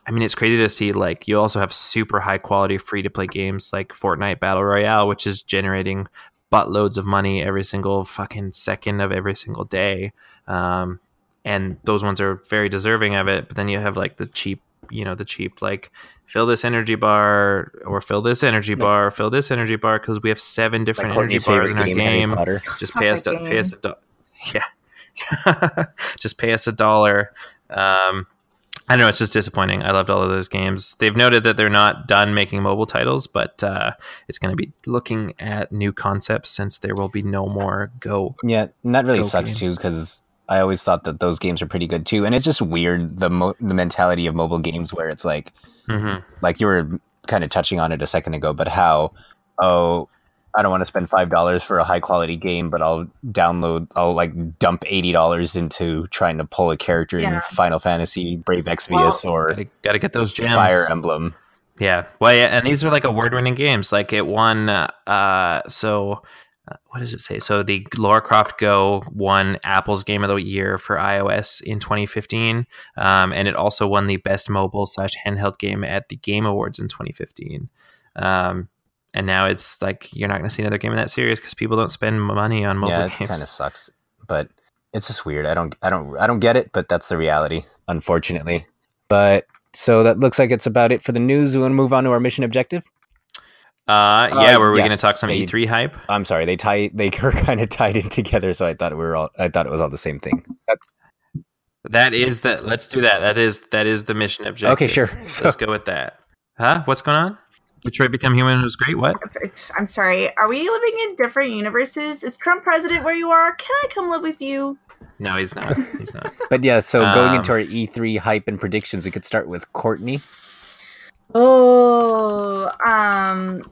I mean, it's crazy to see like you also have super high quality free to play games like Fortnite Battle Royale, which is generating buttloads of money every single fucking second of every single day. Um, and those ones are very deserving of it. But then you have like the cheap, you know, the cheap like fill this energy bar or fill this energy bar, fill this energy bar because we have seven different Like energy bars in our game, game. Just pay us, that do- pay us a game. do- (laughs) yeah, just pay us a dollar. Um, I don't know. It's just disappointing. I loved all of those games. They've noted that they're not done making mobile titles, but uh, it's going to be looking at new concepts since there will be no more Go. Yeah, and that really Go sucks games. too because I always thought that those games are pretty good too, and it's just weird the mo- the mentality of mobile games where it's like Mm-hmm. like you were kind of touching on it a second ago, but how oh I don't want to spend five dollars for a high quality game, but I'll download I'll like dump eighty dollars into trying to pull a character Yeah. in Final Fantasy, Brave Exvius, or Gotta, gotta get those gems. Fire Emblem. Yeah. Well, yeah, and these are like award-winning games. Like it won. Uh, so uh, what does it say? So the Lara Croft Go won Apple's Game of the Year for iOS in 2015, um, and it also won the Best Mobile slash Handheld Game at the Game Awards in 2015. Um, and now it's like you're not going to see another game in that series because people don't spend money on mobile yeah, it (laughs) games. kind of sucks, but it's just weird. I don't, I don't, I don't get it, but that's the reality, unfortunately. But so that looks like it's about it for the news. We want to move on to our mission objective. Uh, yeah, Uh, were we going to talk some they- E3 hype? I'm sorry, they tie, they (laughs) are kind of tied in together, so I thought we were all, I thought it was all the same thing. That is the. Let's do that. That is that is the mission objective. Okay, sure. (laughs) So, Let's go with that. Huh? What's going on? Detroit Become Human was great. What? It's- I'm sorry. Are we living in different universes? Is Trump president where you are? Can I come live with you? No, he's not. He's not. (laughs) but yeah, so going Um, into our E3 hype and predictions, we could start with Courtney. Oh, um,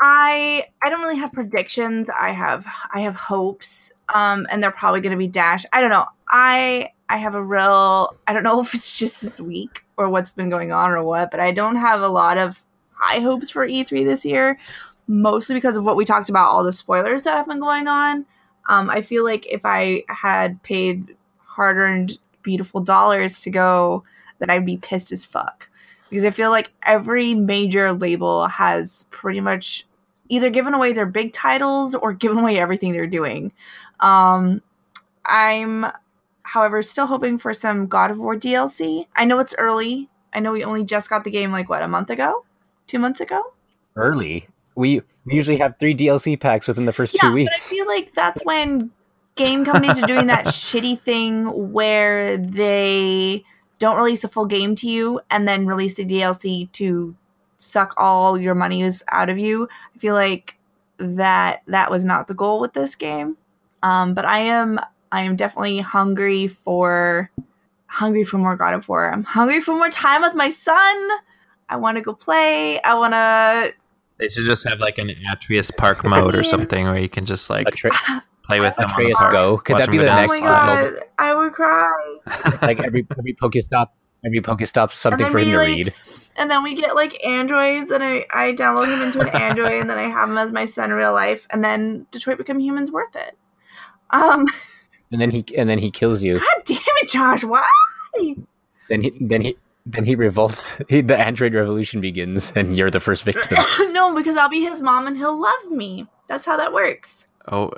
I I don't really have predictions. I have I have hopes. Um, and they're probably going to be dashed. I don't know. I I have a real. I don't know (laughs) if it's just this week or what's been going on or what, but I don't have a lot of high hopes for E3 this year. Mostly because of what we talked about, all the spoilers that have been going on. Um, I feel like if I had paid hard-earned, beautiful dollars to go, that I'd be pissed as fuck because I feel like every major label has pretty much either given away their big titles or (laughs) given away everything they're doing. Um, I'm, however, still hoping for some God of War DLC. I know it's early. I know we only just got the game like what a month ago, two months ago. Early, we we usually have three DLC packs within the first two but I feel like that's when game companies are doing that (laughs) shitty thing where they don't release the full game to you and then release the DLC to suck all your monies out of you. I feel like that that was not the goal with this game. Um, but I am I am definitely hungry for hungry for more God of War. I'm hungry for more time with my son. I want to go play. I want to They should just have like an Atreus Park mode or something where you can just like A tra- play with them. Atreus. Go. Could that be the go down Oh next my slide. god, I would cry. like every every Pokestop, every Pokestop something for him to like, read. And then we get like androids, and I I download him into an (laughs) android, and then I have him as my son in real life, and then Detroit Become Humans worth it. Um, And then he and then he kills you. God damn it, Josh, why? Then he then he then he revolts. He, the android revolution begins, and you're the first victim. (coughs) no, because I'll be his mom, and he'll love me. That's how that works. Oh,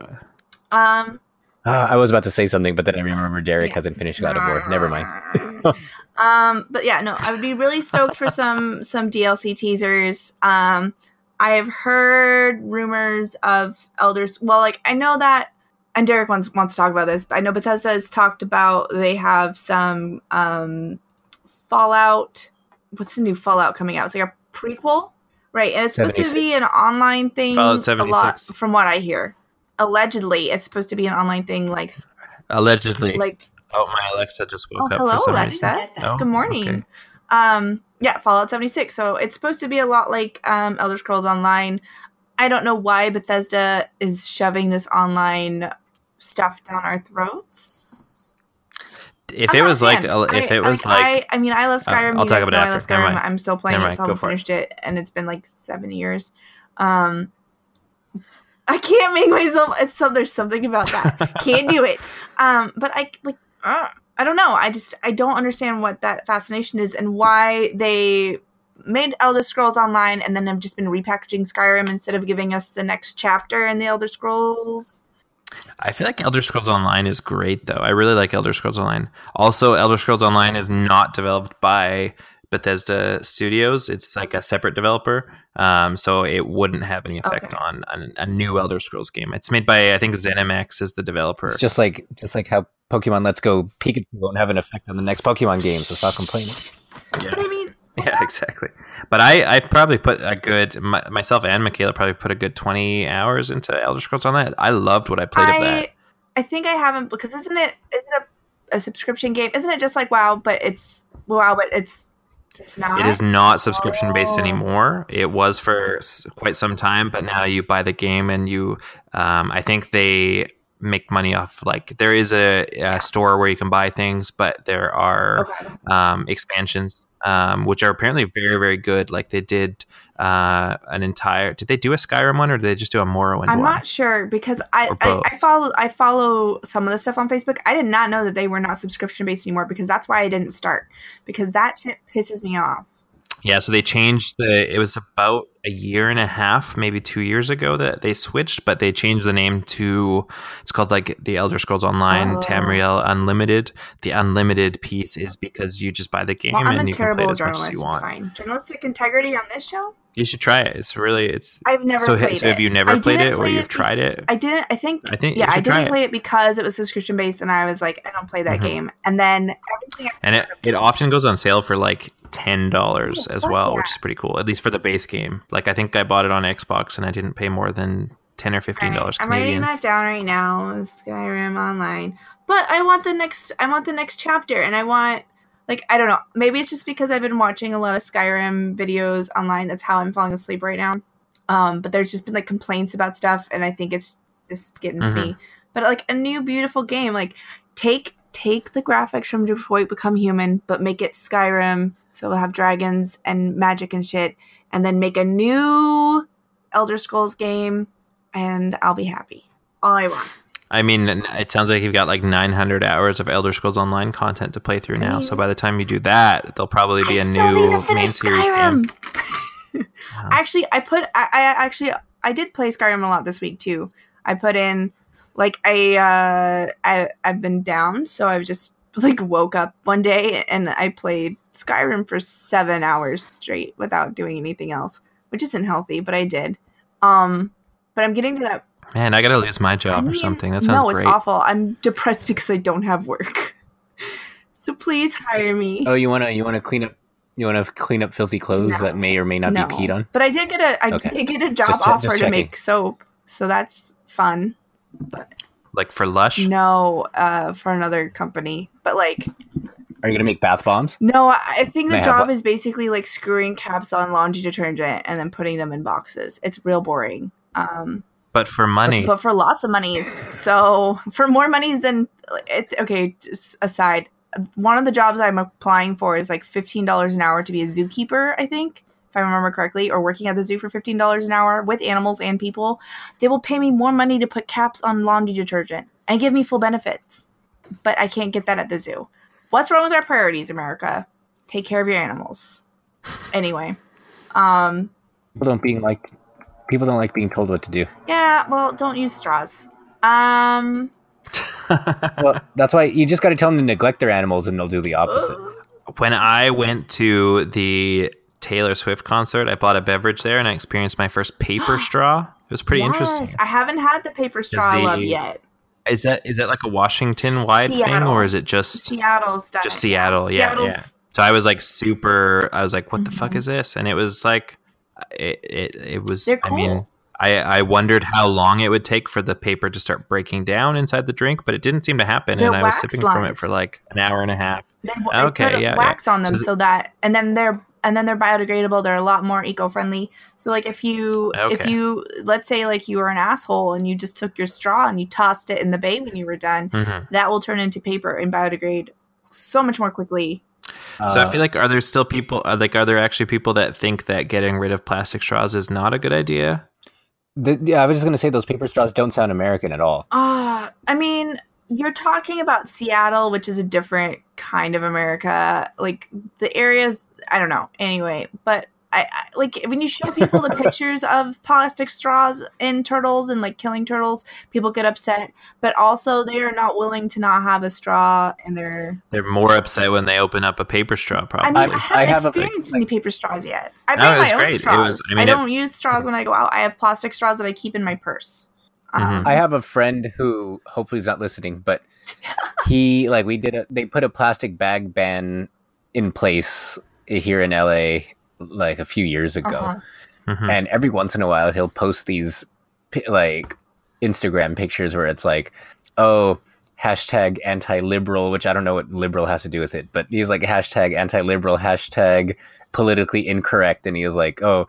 Um, Ah, I was about to say something, but then I remember Derek Yeah. hasn't finished God of War. Never mind. (laughs) um, but yeah, no, I would be really stoked for some some DLC teasers. Um, I have heard rumors of elders. Well, like I know that, and Derek wants wants to talk about this. But I know Bethesda has talked about they have some um Fallout. What's the new Fallout coming out? It's like a prequel, right? And it's supposed to be an online thing. Fallout A lot, 76. from what I hear. Allegedly, it's supposed to be an online thing, like allegedly. like oh, my Alexa just Oh, woke up hello, for some Alexa. reason. Oh, Good morning. okay. Um, yeah, Fallout 76. So it's supposed to be a lot like um, Elder Scrolls Online. I don't know why Bethesda is shoving this online stuff down our throats. If I'm it was like, a- if I- it was like, like, I, I mean, I love Oh, Skyrim. I'll talk about it I love after. Skyrim. I'm still playing Never it, so I haven't for it. finished it, and it's been like seven years. Um, I can't make myself. It's so there's something about that. can't do it. (laughs) Um, but I like. Uh, I don't know. I just I don't understand what that fascination is and why they made Elder Scrolls Online and then have just been repackaging Skyrim instead of giving us the next chapter in the Elder Scrolls. I feel like Elder Scrolls Online is great though. I really like Elder Scrolls Online. Also, Elder Scrolls Online is not developed by Bethesda Studios. It's like a separate developer, um, so it wouldn't have any effect Okay. on a, a new Elder Scrolls game. It's made by I think ZeniMax is the developer. It's just like just like how Pokemon Let's Go Pikachu won't have an effect on the next Pokemon game, so stop complaining. But I mean, (laughs) Yeah, exactly. But I, I probably put a good my, myself and Michaela probably put a good twenty hours into Elder Scrolls Online. I loved what I played of that. I I think I haven't because isn't it isn't it a, a subscription game? Isn't it just like WoW, but it's WoW, but it's it's not. It is not subscription based Oh. anymore. It was for quite some time, but now you buy the game and you. Um, I think they make money off like there is a, a store where you can buy things, but there are Okay. um, expansions. Um, which are apparently very, very good. Like they did uh, an entire. Did they do a Skyrim one or did they just do a Morrowind I'm one? not sure because I, I. I follow I follow some of the stuff on Facebook. I did not know that they were not subscription based anymore because that's why I didn't start because that shit pisses me off. Yeah, so they changed the. It was about a year and a half, maybe two years ago that they switched, but they changed the name to. It's called like the Elder Scrolls Online Oh. Tamriel Unlimited. The unlimited piece is because you just buy the game Well, and you can play it terrible as much as you want. fine. Journalistic integrity on this show? You should try it. It's really it's. I've never So, played so it. have you never played it or you've it tried it? I didn't. I think. I think yeah, I didn't it. play it because it was subscription based, and I was like, I don't play that Mhm. game. And then everything. and it, it often goes on sale for like ten dollars Oh, as well, yeah. which is pretty cool. At least for the base game. Like I think I bought it on Xbox and I didn't pay more than ten or fifteen dollars I'm writing that down right now. Skyrim Online. But I want the next. I want the next chapter, and I want. Like I don't know. Maybe it's just because I've been watching a lot of Skyrim videos online. That's how I'm falling asleep right now. Um, but there's just been like complaints about stuff, and I think it's just getting to me. But like a new beautiful game, like take take the graphics from Detroit Become Human, but make it Skyrim, so we'll have dragons and magic and shit, and then make a new Elder Scrolls game, and I'll be happy. All I want. I mean, it sounds like you've got like 900 hours of Elder Scrolls Online content to play through I now. mean- so by the time you do that, there'll probably be I a new main series Skyrim. game. (laughs) Wow. Actually, I put I, I actually I did play Skyrim a lot this week too. I put in like I uh I I've been down, so I've just (laughs) like woke up one day and I played Skyrim for 7 hours straight without doing anything else, which isn't healthy, but I did. Um but I'm getting to that Man, I gotta lose my job I or something. That sounds no, great. it's awful. I'm depressed because I don't have work. (laughs) so please hire me. Oh, you wanna you wanna clean up you wanna clean up filthy clothes No. that may or may not no. be peed on? But I did get a I Okay. did get a job Just offer just to make soap, so that's fun. Like for Lush. No, uh, for another company, but like Are you gonna make bath bombs? no, I I think the I job is basically like screwing caps on laundry detergent and then putting them in boxes. It's real boring. Um, but for money. but for lots of monies. So for more monies than it, okay. Just aside, one of the jobs I'm applying for is like fifteen dollars an hour to be a zookeeper. I think if I remember correctly, or working at the zoo for fifteen dollars an hour with animals and people. They will pay me more money to put caps on laundry detergent and give me full benefits, but I can't get that at the zoo. What's wrong with our priorities, America? Take care of your animals. Anyway, um, People don't being like people don't like being told what to do. yeah. Well, don't use straws. Um. (laughs) Well, that's why you just got to tell them to neglect their animals, and they'll do the opposite. when I went to the Taylor Swift concert, I bought a beverage there and I experienced my first paper (gasps) straw. It was pretty Yes, interesting. I haven't had the paper straw I the- love yet. Is that is that like a Washington wide thing or is it just Seattle's done just. Seattle? Yeah, Seattle's- yeah. So I was like super. I was like, "What the fuck Mhm. is this?" And it was like, it it, it was. They're I mean. I I wondered how long it would take for the paper to start breaking down inside the drink, but it didn't seem to happen, They're and I was sipping from it for like an hour and a half. They, they Okay, put yeah, yeah. wax on them So- so that, and then they're and then they're biodegradable. They're a lot more eco-friendly. So like if you if you let's say like you were an asshole and you just took your straw and you tossed it in the bay when you were done, Mhm. that will turn into paper and biodegrade so much more quickly. So I Uh, feel like are there still people are like are there actually people that think that getting rid of plastic straws is not a good idea? the, yeah, I was just gonna say those paper straws don't sound American at all. Uh, I mean, you're talking about Seattle, which is a different kind of America. Like the areas, I don't know. Anyway, but I, I like when you show people the pictures of plastic straws in turtles and like killing turtles, people get upset. But also, they are not willing to not have a straw in their. They're more upset when they open up a paper straw. I Probably. mean, I, I haven't have a- experienced any paper straws yet. I No, bring it was my own great. It straws. was- I I, mean, it- don't use straws when I go out. I have plastic straws that I keep in my purse. Um, Mhm. I have a friend who hopefully is not listening, but (laughs) he like we did a they put a plastic bag ban in place here in LA like a few years ago. uh-huh. Mhm. and every once in a while he'll post these like Instagram pictures where it's like, oh, hashtag anti-liberal, which I don't know what liberal has to do with it, but he's like hashtag anti-liberal, hashtag politically incorrect, and he was like, oh,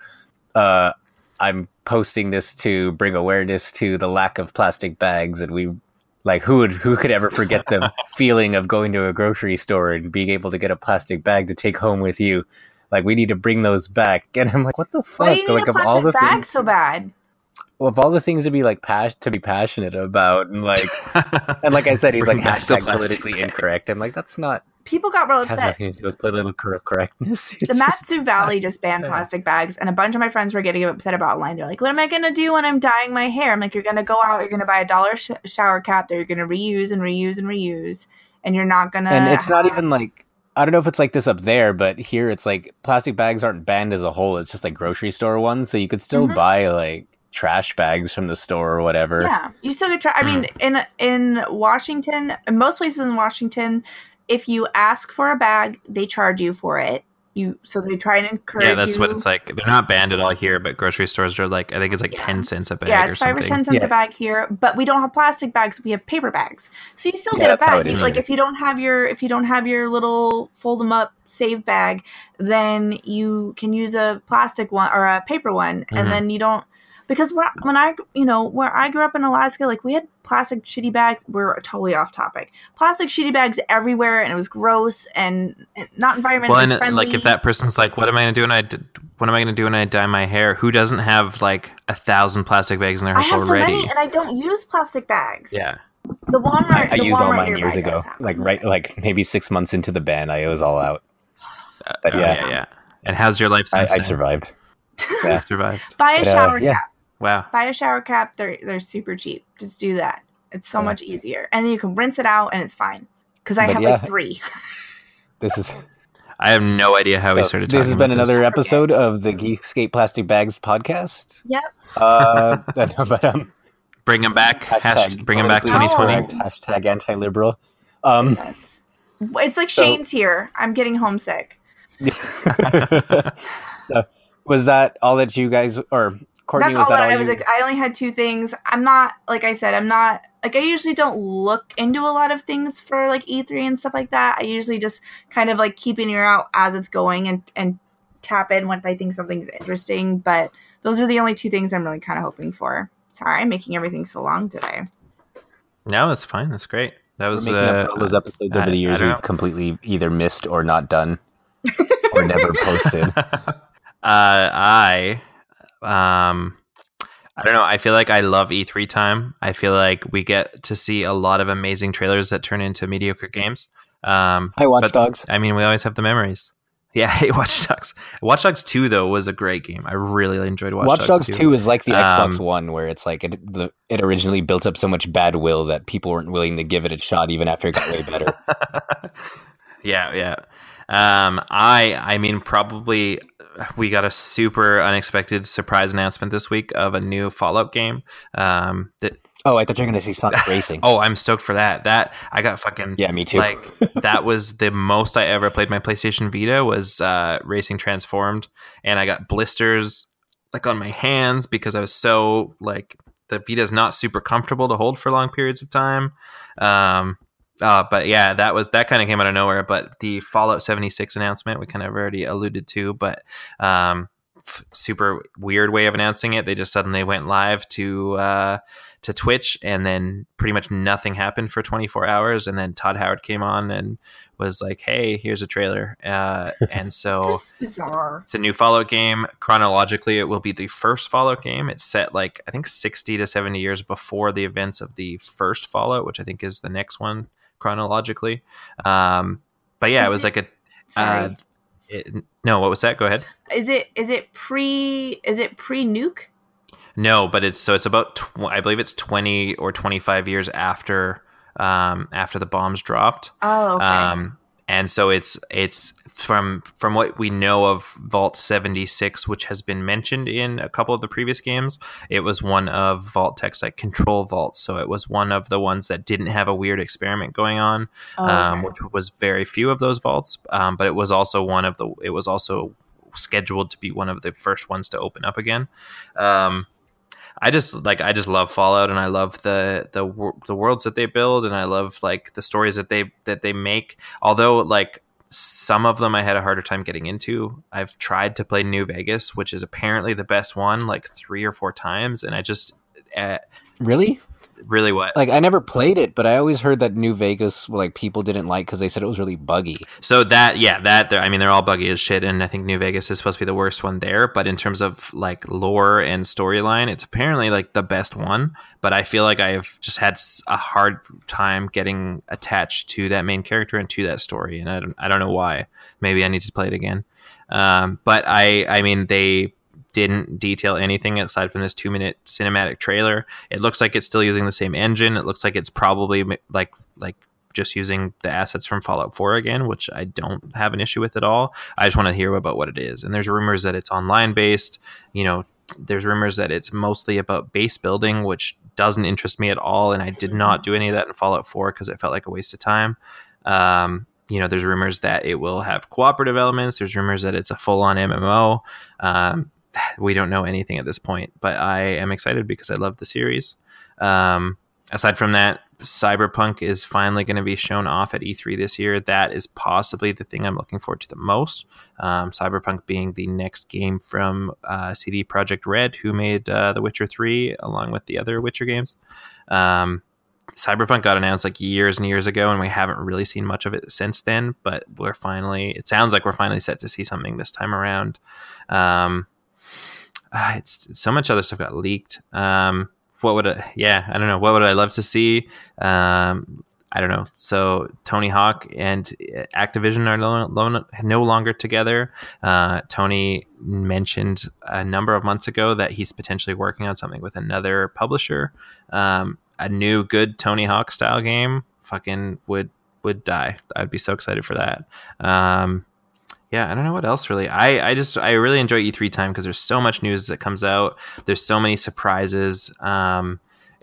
uh, I'm posting this to bring awareness to the lack of plastic bags, and we. Like who would who could ever forget the (laughs) feeling of going to a grocery store and being able to get a plastic bag to take home with you? Like we need to bring those back. (laughs) And I'm like, what the fuck? Why do you need like a of all plastic the bag things, so bad? well, of all the things to be like pas- to be passionate about, and like, (laughs) and like I said, he's like hashtag politically bag. incorrect. I'm like, that's not People got real has upset. nothing to do with political cor- correctness. (laughs) It's The just Mat-Su Valley just banned bag. plastic bags, and a bunch of my friends were getting upset about online. They're like, "What am I gonna do when I'm dyeing my hair?" I'm like, "You're gonna go out, you're gonna buy a dollar sh- shower cap that you're gonna reuse and reuse and reuse, and you're not gonna." and it's not even like I don't know if it's like this up there, but here it's like plastic bags aren't banned as a whole. It's just like grocery store ones, so you could still Mhm. buy like trash bags from the store or whatever. Yeah, you still get. Tra- I mean, in in Washington, in most places in Washington, if you ask for a bag, they charge you for it. You so they try and encourage. yeah, that's what it's like. They're not banned at all here, but grocery stores are like I think it's like Yeah. ten cents a bag Yeah, or it's five or ten cents Yeah. a bag here, but we don't have plastic bags. We have paper bags, so you still Yeah, get a bag. You- like if you don't have your if you don't have your little fold them up save bag, then you can use a plastic one or a paper one, Mhm. and then you don't because where, when I you know where I grew up in Alaska, like we had plastic shitty bags. We're totally off topic. Plastic shitty bags everywhere, and it was gross and, and not environmentally well, and uh, friendly. like if that person's like, "What am I gonna do when I d- what am I gonna do when I dye my hair?" Who doesn't have like a thousand plastic bags in their house I house have so already? many, and I don't use plastic bags. yeah, the Walmart. I, I the used all Walmart mine years ago, like right, like maybe six months into the ban. I was all out. Uh, But oh, yeah. yeah, yeah. And how's your life I, since I then? survived. (laughs) Yeah. survived? Buy a But, uh, shower yeah. Cap. Wow. Buy a shower cap. They're they're super cheap. Just do that. It's so Yeah. much easier, and then you can rinse it out, and it's fine. Because I But have yeah. like three. (laughs) This is I have no idea how we so started. This talking has been about this. another episode of the Geekscape Plastic Bags podcast. Yep. Uh, (laughs) but um, Bring them back. Hashtag, bring them back. 2020. Hashtag anti-liberal. Um, Yes. It's like So- Shane's here. I'm getting homesick. (laughs) so was that all that you guys or Courtney That's was all that that all I you? was. Like, I only had two things. I'm not like I said. I'm not like I usually don't look into a lot of things for like E3 and stuff like that. I usually just kind of like keep an ear out as it's going and and tap in when I think something's interesting. But those are the only two things I'm really kind of hoping for. Sorry, I'm making everything so long today. No, it's fine. That's great. That We're was making up uh, for all those episodes I- over the years we've know. completely either missed or not done (laughs) or never posted. (laughs) uh, I um I don't know. I feel like I love E3 time. I feel like we get to see a lot of amazing trailers that turn into mediocre games. Um, Hi, Watch Dogs. I mean, we always have the memories. (laughs) Yeah, I hate Watch Dogs. Watch Dogs 2 though was a great game. I really enjoyed Watch, Watch, Dogs 2. 2 is like the Xbox Um, One, where it's like it, the, it originally built up so much bad will that people weren't willing to give it a shot even after it got way better. (laughs) yeah, yeah. Um, I, I mean, probably we got a super unexpected surprise announcement this week of a new Fallout game. Um, that oh, I thought you were going to see Sonic (laughs) Racing. oh, I'm stoked for that. That I got fucking yeah, me too. like that was the most I ever played my PlayStation Vita was uh, Racing Transformed, and I got blisters like on my hands because I was so like the Vita is not super comfortable to hold for long periods of time. Um, uh, but yeah, that was that kind of came out of nowhere. But the Fallout 76 announcement we kind of already alluded to, but um, f- super weird way of announcing it. They just suddenly went live to uh, to Twitch, and then pretty much nothing happened for 24 hours. And then Todd Howard came on and was like, "Hey, here's a trailer." Uh, and (laughs) so It's bizarre. it's a new Fallout game. Chronologically, it will be the first Fallout game. It's set like I think 60 to 70 years before the events of the first Fallout, which I think is the next one chronologically. Um, but yeah, it was like a uh, it, no. What was that? Go ahead. is it is it pre is it pre nuke? No, but it's so it's about tw- I believe it's 20 or 25 years after um, after the bombs dropped. Oh, okay. Um, and so it's it's from from what we know of Vault 76, which has been mentioned in a couple of the previous games. It was one of Vault-Tec's like control vaults, so it was one of the ones that didn't have a weird experiment going on, Oh, um, which was very few of those vaults. Um, but it was also one of the it was also scheduled to be one of the first ones to open up again. Um, I just like I just love Fallout and I love the the the worlds that they build and I love like the stories that they that they make. Although like some of them I had a harder time getting into. I've tried to play New Vegas, which is apparently the best one, like three or four times, and I just uh, really? Really what Like, I never played it, but I always heard that New Vegas, like, people didn't like because they said it was really buggy. So that yeah, that they're- I mean they're all buggy as shit, and I think New Vegas is supposed to be the worst one there. But in terms of like lore and storyline, it's apparently like the best one. But I feel like I've just had a hard time getting attached to that main character and to that story, and I don't I don't know why. Maybe I need to play it again. Um, but I I mean they didn't detail anything aside from this two minute cinematic trailer. It looks like it's still using the same engine. It looks like it's probably like like just using the assets from Fallout 4 again, which I don't have an issue with at all. I just want to hear about what it is. And there's rumors that it's online based. You know, there's rumors that it's mostly about base building, which doesn't interest me at all. And I did not do any of that in Fallout 4 because it felt like a waste of time. Um, you know, there's rumors that it will have cooperative elements. There's rumors that it's a full on MMO. Um, (sighs) we don't know anything at this point, but I am excited because I love the series. Um, aside from that, Cyberpunk is finally going to be shown off at E3 this year. That is possibly the thing I'm looking forward to the most. Um, Cyberpunk being the next game from uh, CD Projekt Red, who made uh, The Witcher 3 along with the other Witcher games. Um, Cyberpunk got announced like years and years ago, and we haven't really seen much of it since then. But we're finally, it sounds like we're finally set to see something this time around. Um, ah, it's, so much other stuff got leaked. Um, what would I, yeah, I don't know. What would I love to see? Um, I don't know. So Tony Hawk and Activision are no, no, no longer together. Uh, Tony mentioned a number of months ago that he's potentially working on something with another publisher. Um, a new good Tony Hawk style game fucking would would die. I'd be so excited for that. Um, yeah, I don't know what else really. I, I just I really enjoy E3 time because there's so much news that comes out. There's so many surprises. Um,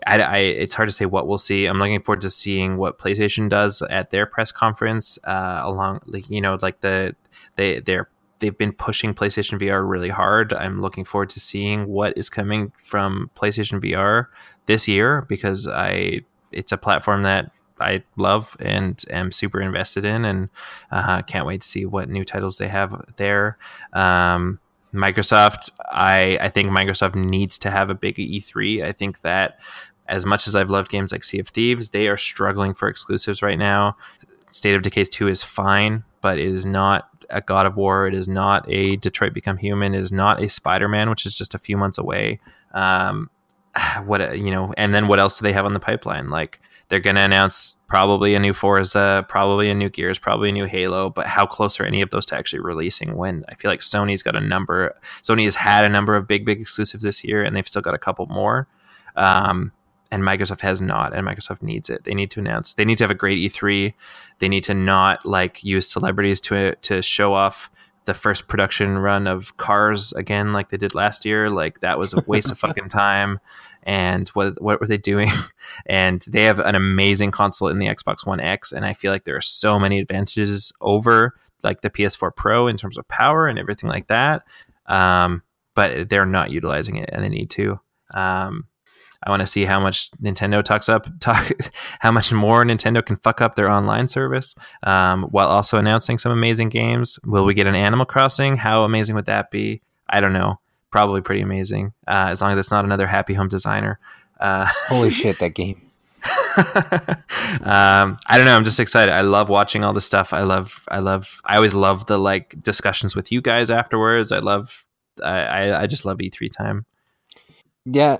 I, I, it's hard to say what we'll see. I'm looking forward to seeing what PlayStation does at their press conference. Uh, along, like you know, like the they they're they've been pushing PlayStation VR really hard. I'm looking forward to seeing what is coming from PlayStation VR this year because I it's a platform that I love and am super invested in, and uh, can't wait to see what new titles they have there. Um, Microsoft, I I think Microsoft needs to have a big E3. I think that as much as I've loved games like Sea of Thieves, they are struggling for exclusives right now. State of Decay 2 is fine, but it is not a God of War. It is not a Detroit Become Human. It is not a Spider Man, which is just a few months away. Um, (sighs) what you know, and then what else do they have on the pipeline? Like they're going to announce probably a new Forza, probably a new Gears, probably a new Halo. But how close are any of those to actually releasing? When I feel like Sony's got a number. Sony has had a number of big, big exclusives this year, and they've still got a couple more. Um, and Microsoft has not, and Microsoft needs it. They need to announce. They need to have a great E3. They need to not like use celebrities to to show off the first production run of Cars again, like they did last year. Like that was a waste of (laughs) fucking time. And what what were they doing? (laughs) and they have an amazing console in the Xbox One X, and I feel like there are so many advantages over like the PS4 Pro in terms of power and everything like that. Um, but they're not utilizing it, and they need to. Um, I want to see how much Nintendo talks up, (laughs) talk, how much more Nintendo can fuck up their online service, um, while also announcing some amazing games. Will we get an Animal Crossing? How amazing would that be? I don't know. Probably pretty amazing, uh, as long as it's not another Happy Home Designer. Uh, Holy (laughs) shit, that game! (laughs) um, I don't know. I'm just excited. I love watching all this stuff. I love. I love. I always love the like discussions with you guys afterwards. I love. I. I, I just love E3 time. Yeah,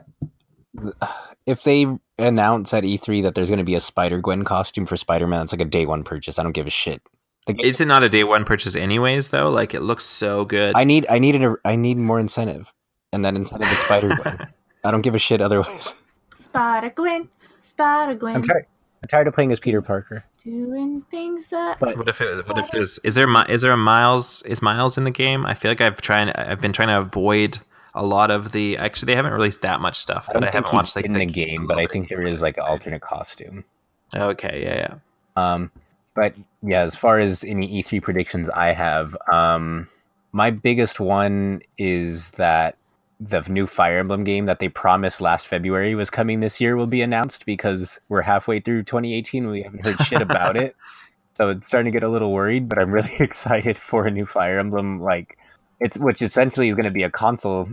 if they announce at E3 that there's going to be a Spider Gwen costume for Spider Man, it's like a day one purchase. I don't give a shit. The Is it not a day one purchase anyways though? Like it looks so good. I need I need an, I need more incentive, and that incentive is Spider Gwen. (laughs) I don't give a shit otherwise. Spider Gwen, Spider Gwen. I'm tired. I'm tired of playing as Peter Parker. Doing things that. But what if it, what if there's is there is there a Miles is Miles in the game? I feel like I've trying I've been trying to avoid a lot of the actually they haven't released that much stuff. I don't but I haven't watched like in the, the game, but I think there is like an alternate costume. Okay, yeah, yeah. Um, but yeah, as far as any E3 predictions I have, um, my biggest one is that the new Fire Emblem game that they promised last February was coming this year will be announced because we're halfway through 2018. and We haven't heard shit about it. (laughs) So it's starting to get a little worried, but I'm really (laughs) excited for a new Fire Emblem like it's which essentially is going to be a console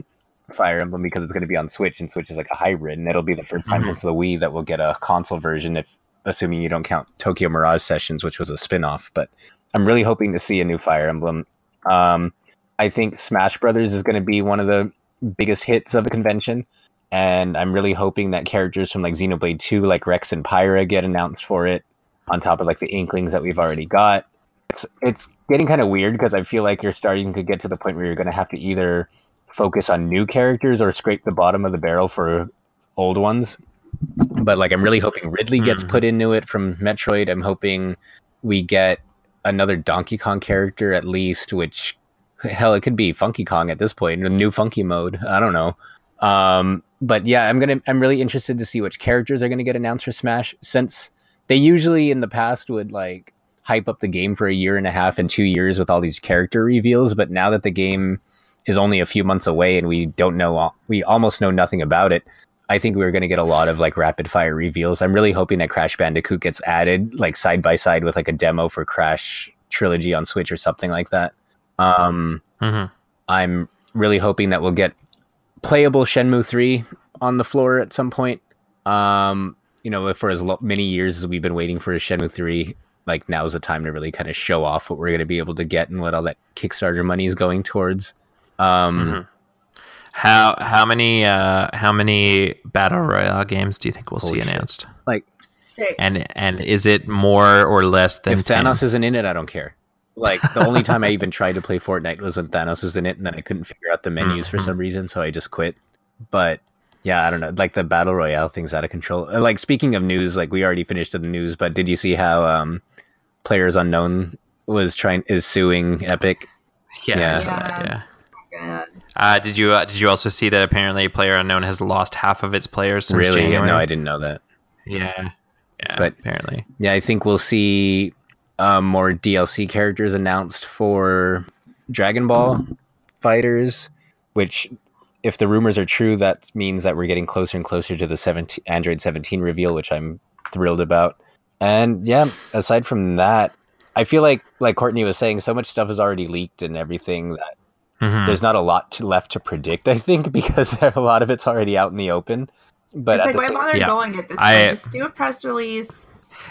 Fire Emblem because it's going to be on Switch, and Switch is like a hybrid, and it'll be the first time mm-hmm. since the Wii that we'll get a console version, if assuming you don't count Tokyo Mirage Sessions, which was a spin-off. But I'm really hoping to see a new Fire Emblem. Um, I think Smash Brothers is going to be one of the biggest hits of the convention, and I'm really hoping that characters from like Xenoblade 2, like Rex and Pyra, get announced for it, on top of like the Inklings that we've already got it's it's getting kind of weird because I feel like you're starting to get to the point where you're going to have to either focus on new characters or scrape the bottom of the barrel for old ones. But like, I'm really hoping Ridley gets mm-hmm. put into it from Metroid. I'm hoping we get another Donkey Kong character at least, which hell, it could be Funky Kong at this point, a new Funky mode. I don't know. Um, but yeah, I'm gonna. I'm really interested to see which characters are gonna get announced for Smash, since they usually in the past would like hype up the game for a year and a half and two years with all these character reveals. But now that the game is only a few months away and we don't know, we almost know nothing about it. I think we're going to get a lot of like rapid fire reveals. I'm really hoping that Crash Bandicoot gets added like side by side with like a demo for Crash Trilogy on Switch or something like that. Um, mm-hmm. I'm really hoping that we'll get playable Shenmue 3 on the floor at some point. Um, you know, for as lo- many years as we've been waiting for a Shenmue 3, like now's the time to really kind of show off what we're going to be able to get and what all that Kickstarter money is going towards. Um, mm-hmm. How how many uh, how many battle royale games do you think we'll see announced? Shit. Like six. And and is it more or less than if 10? Thanos isn't in it? I don't care. Like the only time I even tried to play Fortnite was when Thanos was in it, and then I couldn't figure out the menus mm-hmm. for some reason, so I just quit. But yeah, I don't know. Like the battle royale thing's out of control. Uh, like speaking of news, like we already finished the news, but did you see how um Players Unknown was trying is suing Epic. Yeah, yeah. That, yeah. Uh, did you uh, did you also see that apparently Player Unknown has lost half of its players since really? January? No, I didn't know that. Yeah, yeah. But apparently, yeah, I think we'll see um, more DLC characters announced for Dragon Ball FighterZ. which, if the rumors are true, that means that we're getting closer and closer to the 17, Android 17 reveal, which I'm thrilled about. And yeah, aside from that, I feel like like Courtney was saying, so much stuff is already leaked and everything that Mhm. there's not a lot to, left to predict. I think (laughs) because a lot of it's already out in the open. But it's like why bother Yeah. going at this I- point? Just do a press release.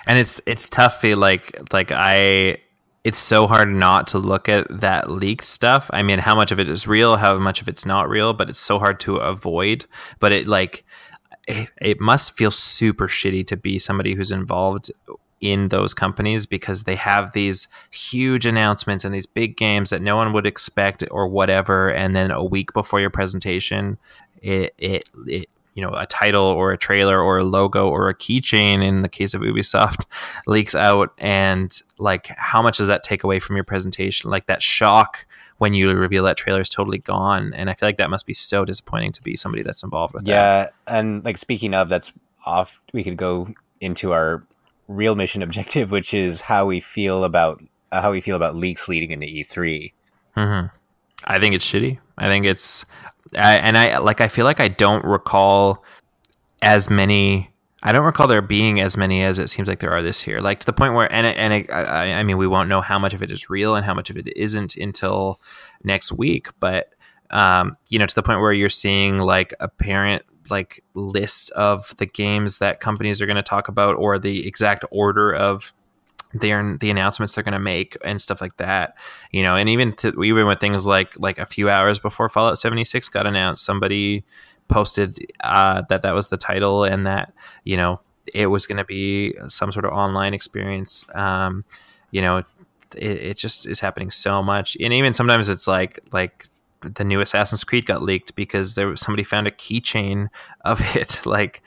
and it's it's tough feel like like i it's so hard not to look at that leaked stuff i mean how much of it is real how much of it's not real but it's so hard to avoid but it like it, it must feel super shitty to be somebody who's involved in those companies because they have these huge announcements and these big games that no one would expect or whatever and then a week before your presentation it it, it you know a title or a trailer or a logo or a keychain in the case of Ubisoft (laughs) leaks out and like how much does that take away from your presentation like that shock when you reveal that trailer is totally gone and I feel like that must be so disappointing to be somebody that's involved with that. yeah, and like speaking of, that's off. We could go into our real mission objective, which is how we feel about uh, how we feel about leaks leading into E E3. hmm I think it's shitty. I think it's, I, and I like. I feel like I don't recall as many. I don't recall there being as many as it seems like there are this year. Like to the point where, and and I, I mean, we won't know how much of it is real and how much of it isn't until next week. But um, you know, to the point where you're seeing like apparent like lists of the games that companies are going to talk about or the exact order of their the announcements they're going to make and stuff like that you know? And even even with things like like a few hours before fallout 76 got announced somebody posted uh, that that was the title and that you know it was going to be some sort of online experience. Um, you know it, it just is happening so much. And even sometimes it's like like the new Assassin's Creed got leaked because there was somebody found a keychain of (laughs) it, like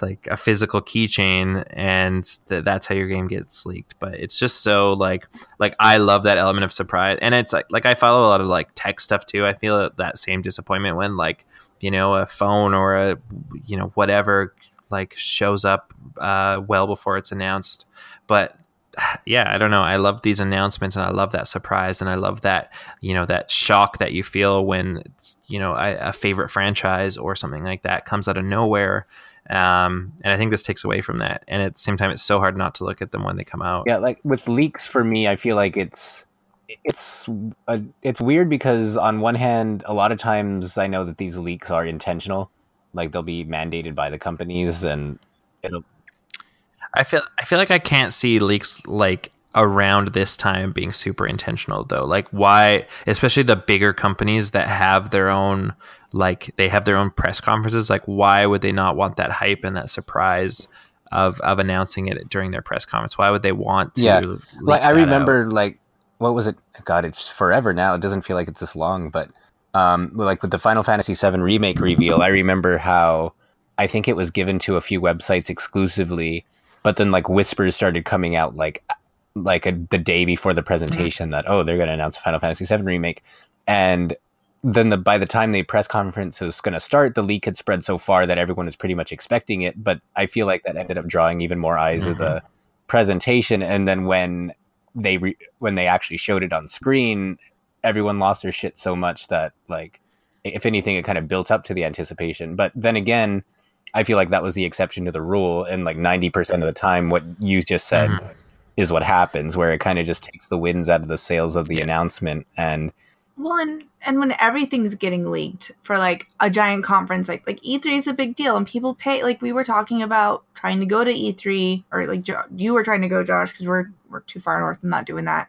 like a physical keychain, and th- that's how your game gets leaked. But it's just so like like I love that element of surprise, and it's like like I follow a lot of like tech stuff too. I feel that same disappointment when like you know a phone or a you know whatever like shows up uh, well before it's announced, but (sighs) yeah, I don't know. I love these announcements and I love that surprise and I love that, you know, that shock that you feel when, you know, a, a favorite franchise or something like that comes out of nowhere. Um, and I think this takes away from that. And at the same time, it's so hard not to look at them when they come out. Yeah, like with leaks for me, I feel like it's it's a, it's weird because on one hand, a lot of times I know that these leaks are intentional, like they'll be mandated by the companies, and it'll I feel I feel like I can't see leaks like around this time being super intentional though. Like why especially the bigger companies that have their own like they have their own press conferences, like why would they not want that hype and that surprise of of announcing it during their press conference? Why would they want to Yeah. like I that out? remember like what was it? God, it's forever now. It doesn't feel like it's this long, but um, like with the Final Fantasy VII remake reveal, I remember how I think it was given to a few websites exclusively, but then like whispers started coming out like like a, the day before the mm-hmm. presentation that oh they're going to announce a Final Fantasy VII remake, and then the by the time the press conference was going to start, the leak had spread so far that everyone was pretty much expecting it. But I feel like that ended up drawing even more eyes to the mm-hmm. presentation, and then when they re- when they actually showed it on screen, everyone lost their shit so much that like if anything, it kind of built up to the anticipation. But then again, I feel like that was the exception to the rule, and like ninety percent of the time, what you just said Mhm. is what happens, where it kind of just takes the winds out of the sails of the Yeah. announcement, and Well, and and when everything's getting leaked for like a giant conference, like like E3 is a big deal, and people pay. Like we were talking about trying to go to E3, or like jo- you were trying to go, Josh, because we're we're too far north and not doing that.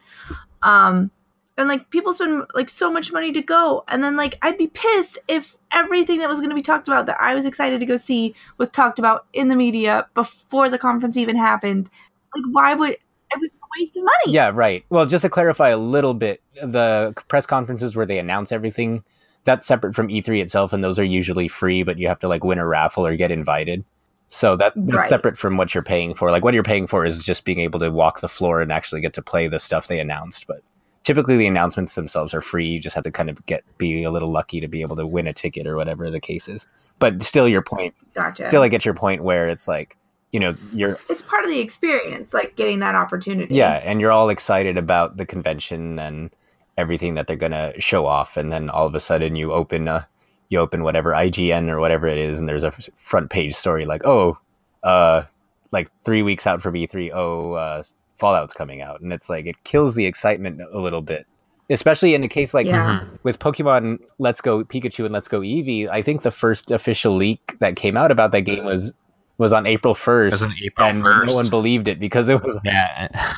Um, and like people spend like so much money to go, and then like I'd be pissed if everything that was going to be talked about that I was excited to go see was talked about in the media before the conference even happened. Like, why would it was a waste of money? Yeah, right. Well, just to clarify a little bit, the press conferences where they announce everything, that's separate from E3 itself, and those are usually free, but you have to like win a raffle or get invited. So that that's Right. separate from what you're paying for. Like what you're paying for is just being able to walk the floor and actually get to play the stuff they announced. But typically the announcements themselves are free. You just have to kind of get be a little lucky to be able to win a ticket or whatever the case is. But still your point Gotcha. still I get your point where it's like, you know, you're it's part of the experience, like getting that opportunity. yeah and you're all excited about the convention and everything that they're gonna show off and then all of a sudden you open uh you open whatever ign or whatever it is and there's a front page story like oh uh like three weeks out from e3 oh uh fallout's coming out and it's like it kills the excitement a little bit especially in a case like Yeah. Mhm. with Pokemon Let's Go Pikachu and Let's Go Eevee. I think the first official leak that came out about that game was was on April first, was on April and 1st. no one believed it because it was. Yeah, and-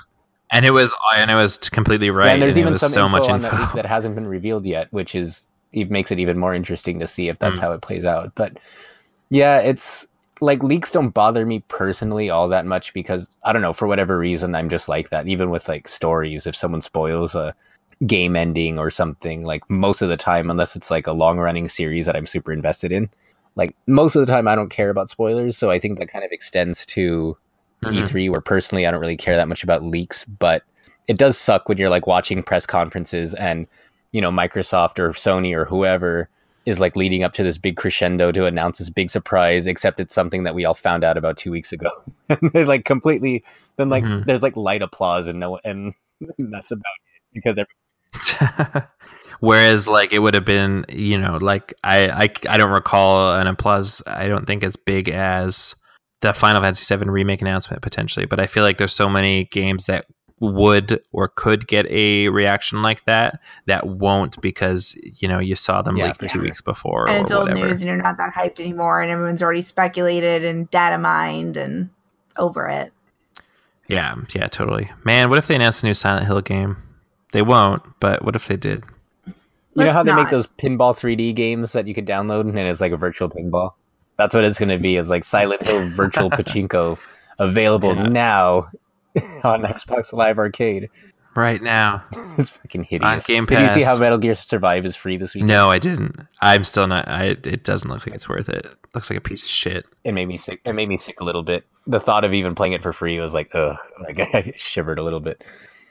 and it was and it was completely right. and there's and even some so info much on that info. leak that hasn't been revealed yet, which is it makes it even more interesting to see if that's Mm. how it plays out. But yeah, it's like leaks don't bother me personally all that much because I don't know for whatever reason I'm just like that. Even with like stories, if someone spoils a game ending or something, like most of the time, unless it's like a long running series that I'm super invested in, like most of the time I don't care about spoilers. So I think that kind of extends to Mhm. E3 where personally I don't really care that much about leaks, but it does suck when you're like watching press conferences and you know Microsoft or Sony or whoever is like leading up to this big crescendo to announce this big surprise except it's something that we all found out about 2 weeks ago. (laughs) and they like completely then like Mhm. there's like light applause and no and (laughs) that's about it because every, (laughs) Whereas, like, it would have been, you know, like I, I, I don't recall an applause. I don't think as big as the Final Fantasy VII remake announcement potentially, but I feel like there's so many games that would or could get a reaction like that that won't because you know you saw them Yeah, like two sure. weeks before and or it's old whatever. news and you're not that hyped anymore and everyone's already speculated and data mined and over it Yeah, yeah, totally. Man, what if they announced a new Silent Hill game? They won't, but what if they did? you know Let's how they make those pinball 3D games that you could download and it's like a virtual pinball. That's what it's going to be. Is like Silent Hill Virtual (laughs) Pachinko available Yeah. now (laughs) on Xbox Live Arcade. Right now. (laughs) It's fucking hideous. On Game Pass. Did you see how Metal Gear Survive is free this week? No, I didn't. I'm still not. I. It doesn't look like it's worth it. Looks like a piece of shit. It made me sick. It made me sick a little bit. The thought of even playing it for free was like, ugh. (laughs) Like I shivered a little bit.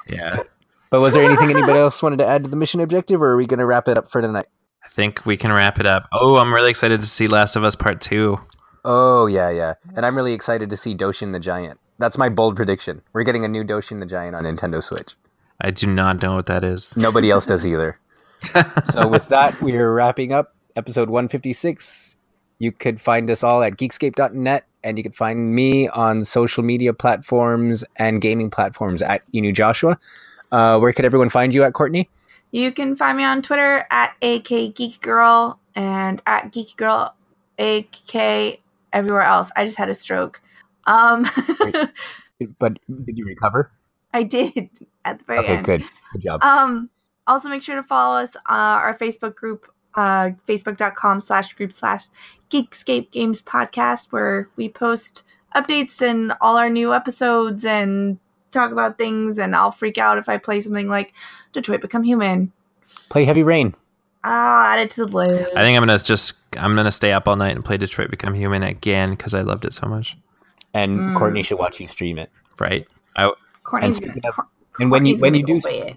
Yeah, But was there anything anybody else wanted to add to the mission objective, or are we going to wrap it up for tonight? I think we can wrap it up. Oh, I'm really excited to see Last of Us Part Two. Oh yeah, yeah. And I'm really excited to see Doshin the Giant. That's my bold prediction. We're getting a new Doshin the Giant on Nintendo Switch. I do not know what that is. Nobody else does either. (laughs) so with that, we are wrapping up episode 156. You could find us all at geekscape.net and you could find me on social media platforms and gaming platforms at Inu Joshua. Uh, where could everyone find you at Courtney? you can find me on twitter at ak geek girl and at geek girl ak everywhere else i just had a stroke um (laughs) But did you recover? i did (laughs) at the very Okay, end good. Good job. Um, also make sure to follow us uh, our Facebook group, uh, facebook.com slash group slash Geekscape Games Podcast, where we post updates and all our new episodes and talk about things. And I'll freak out if I play something like Detroit Become Human. Play Heavy Rain. I'll add it to the list. I think I'm gonna just. I'm gonna stay up all night and play Detroit Become Human again because I loved it so much. And Mm. Courtney should watch you stream it. Right. I. Courtney's, and speaking of- Cour- and when you- when you do- it.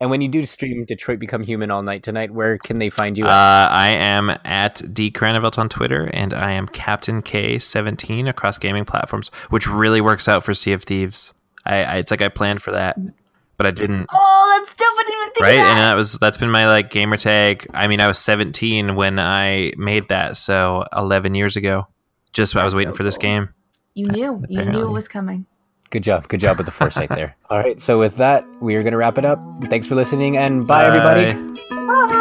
And when you do stream Detroit Become Human all night tonight, where can they find you? Uh. I am at D Cranevelt on Twitter, and I am Captain K17 across gaming platforms, which really works out for Sea of Thieves. I, I it's like I planned for that, but I didn't. Oh, that's dope. I didn't even think right of and that. that was that's been my like gamer tag i mean i was 17 when i made that so 11 years ago just i was waiting so for this cool. game you knew. You knew it was coming. Good job. Good job with the foresight there. (laughs) All right. So with that, we are going to wrap it up. Thanks for listening and bye everybody. Bye. Bye.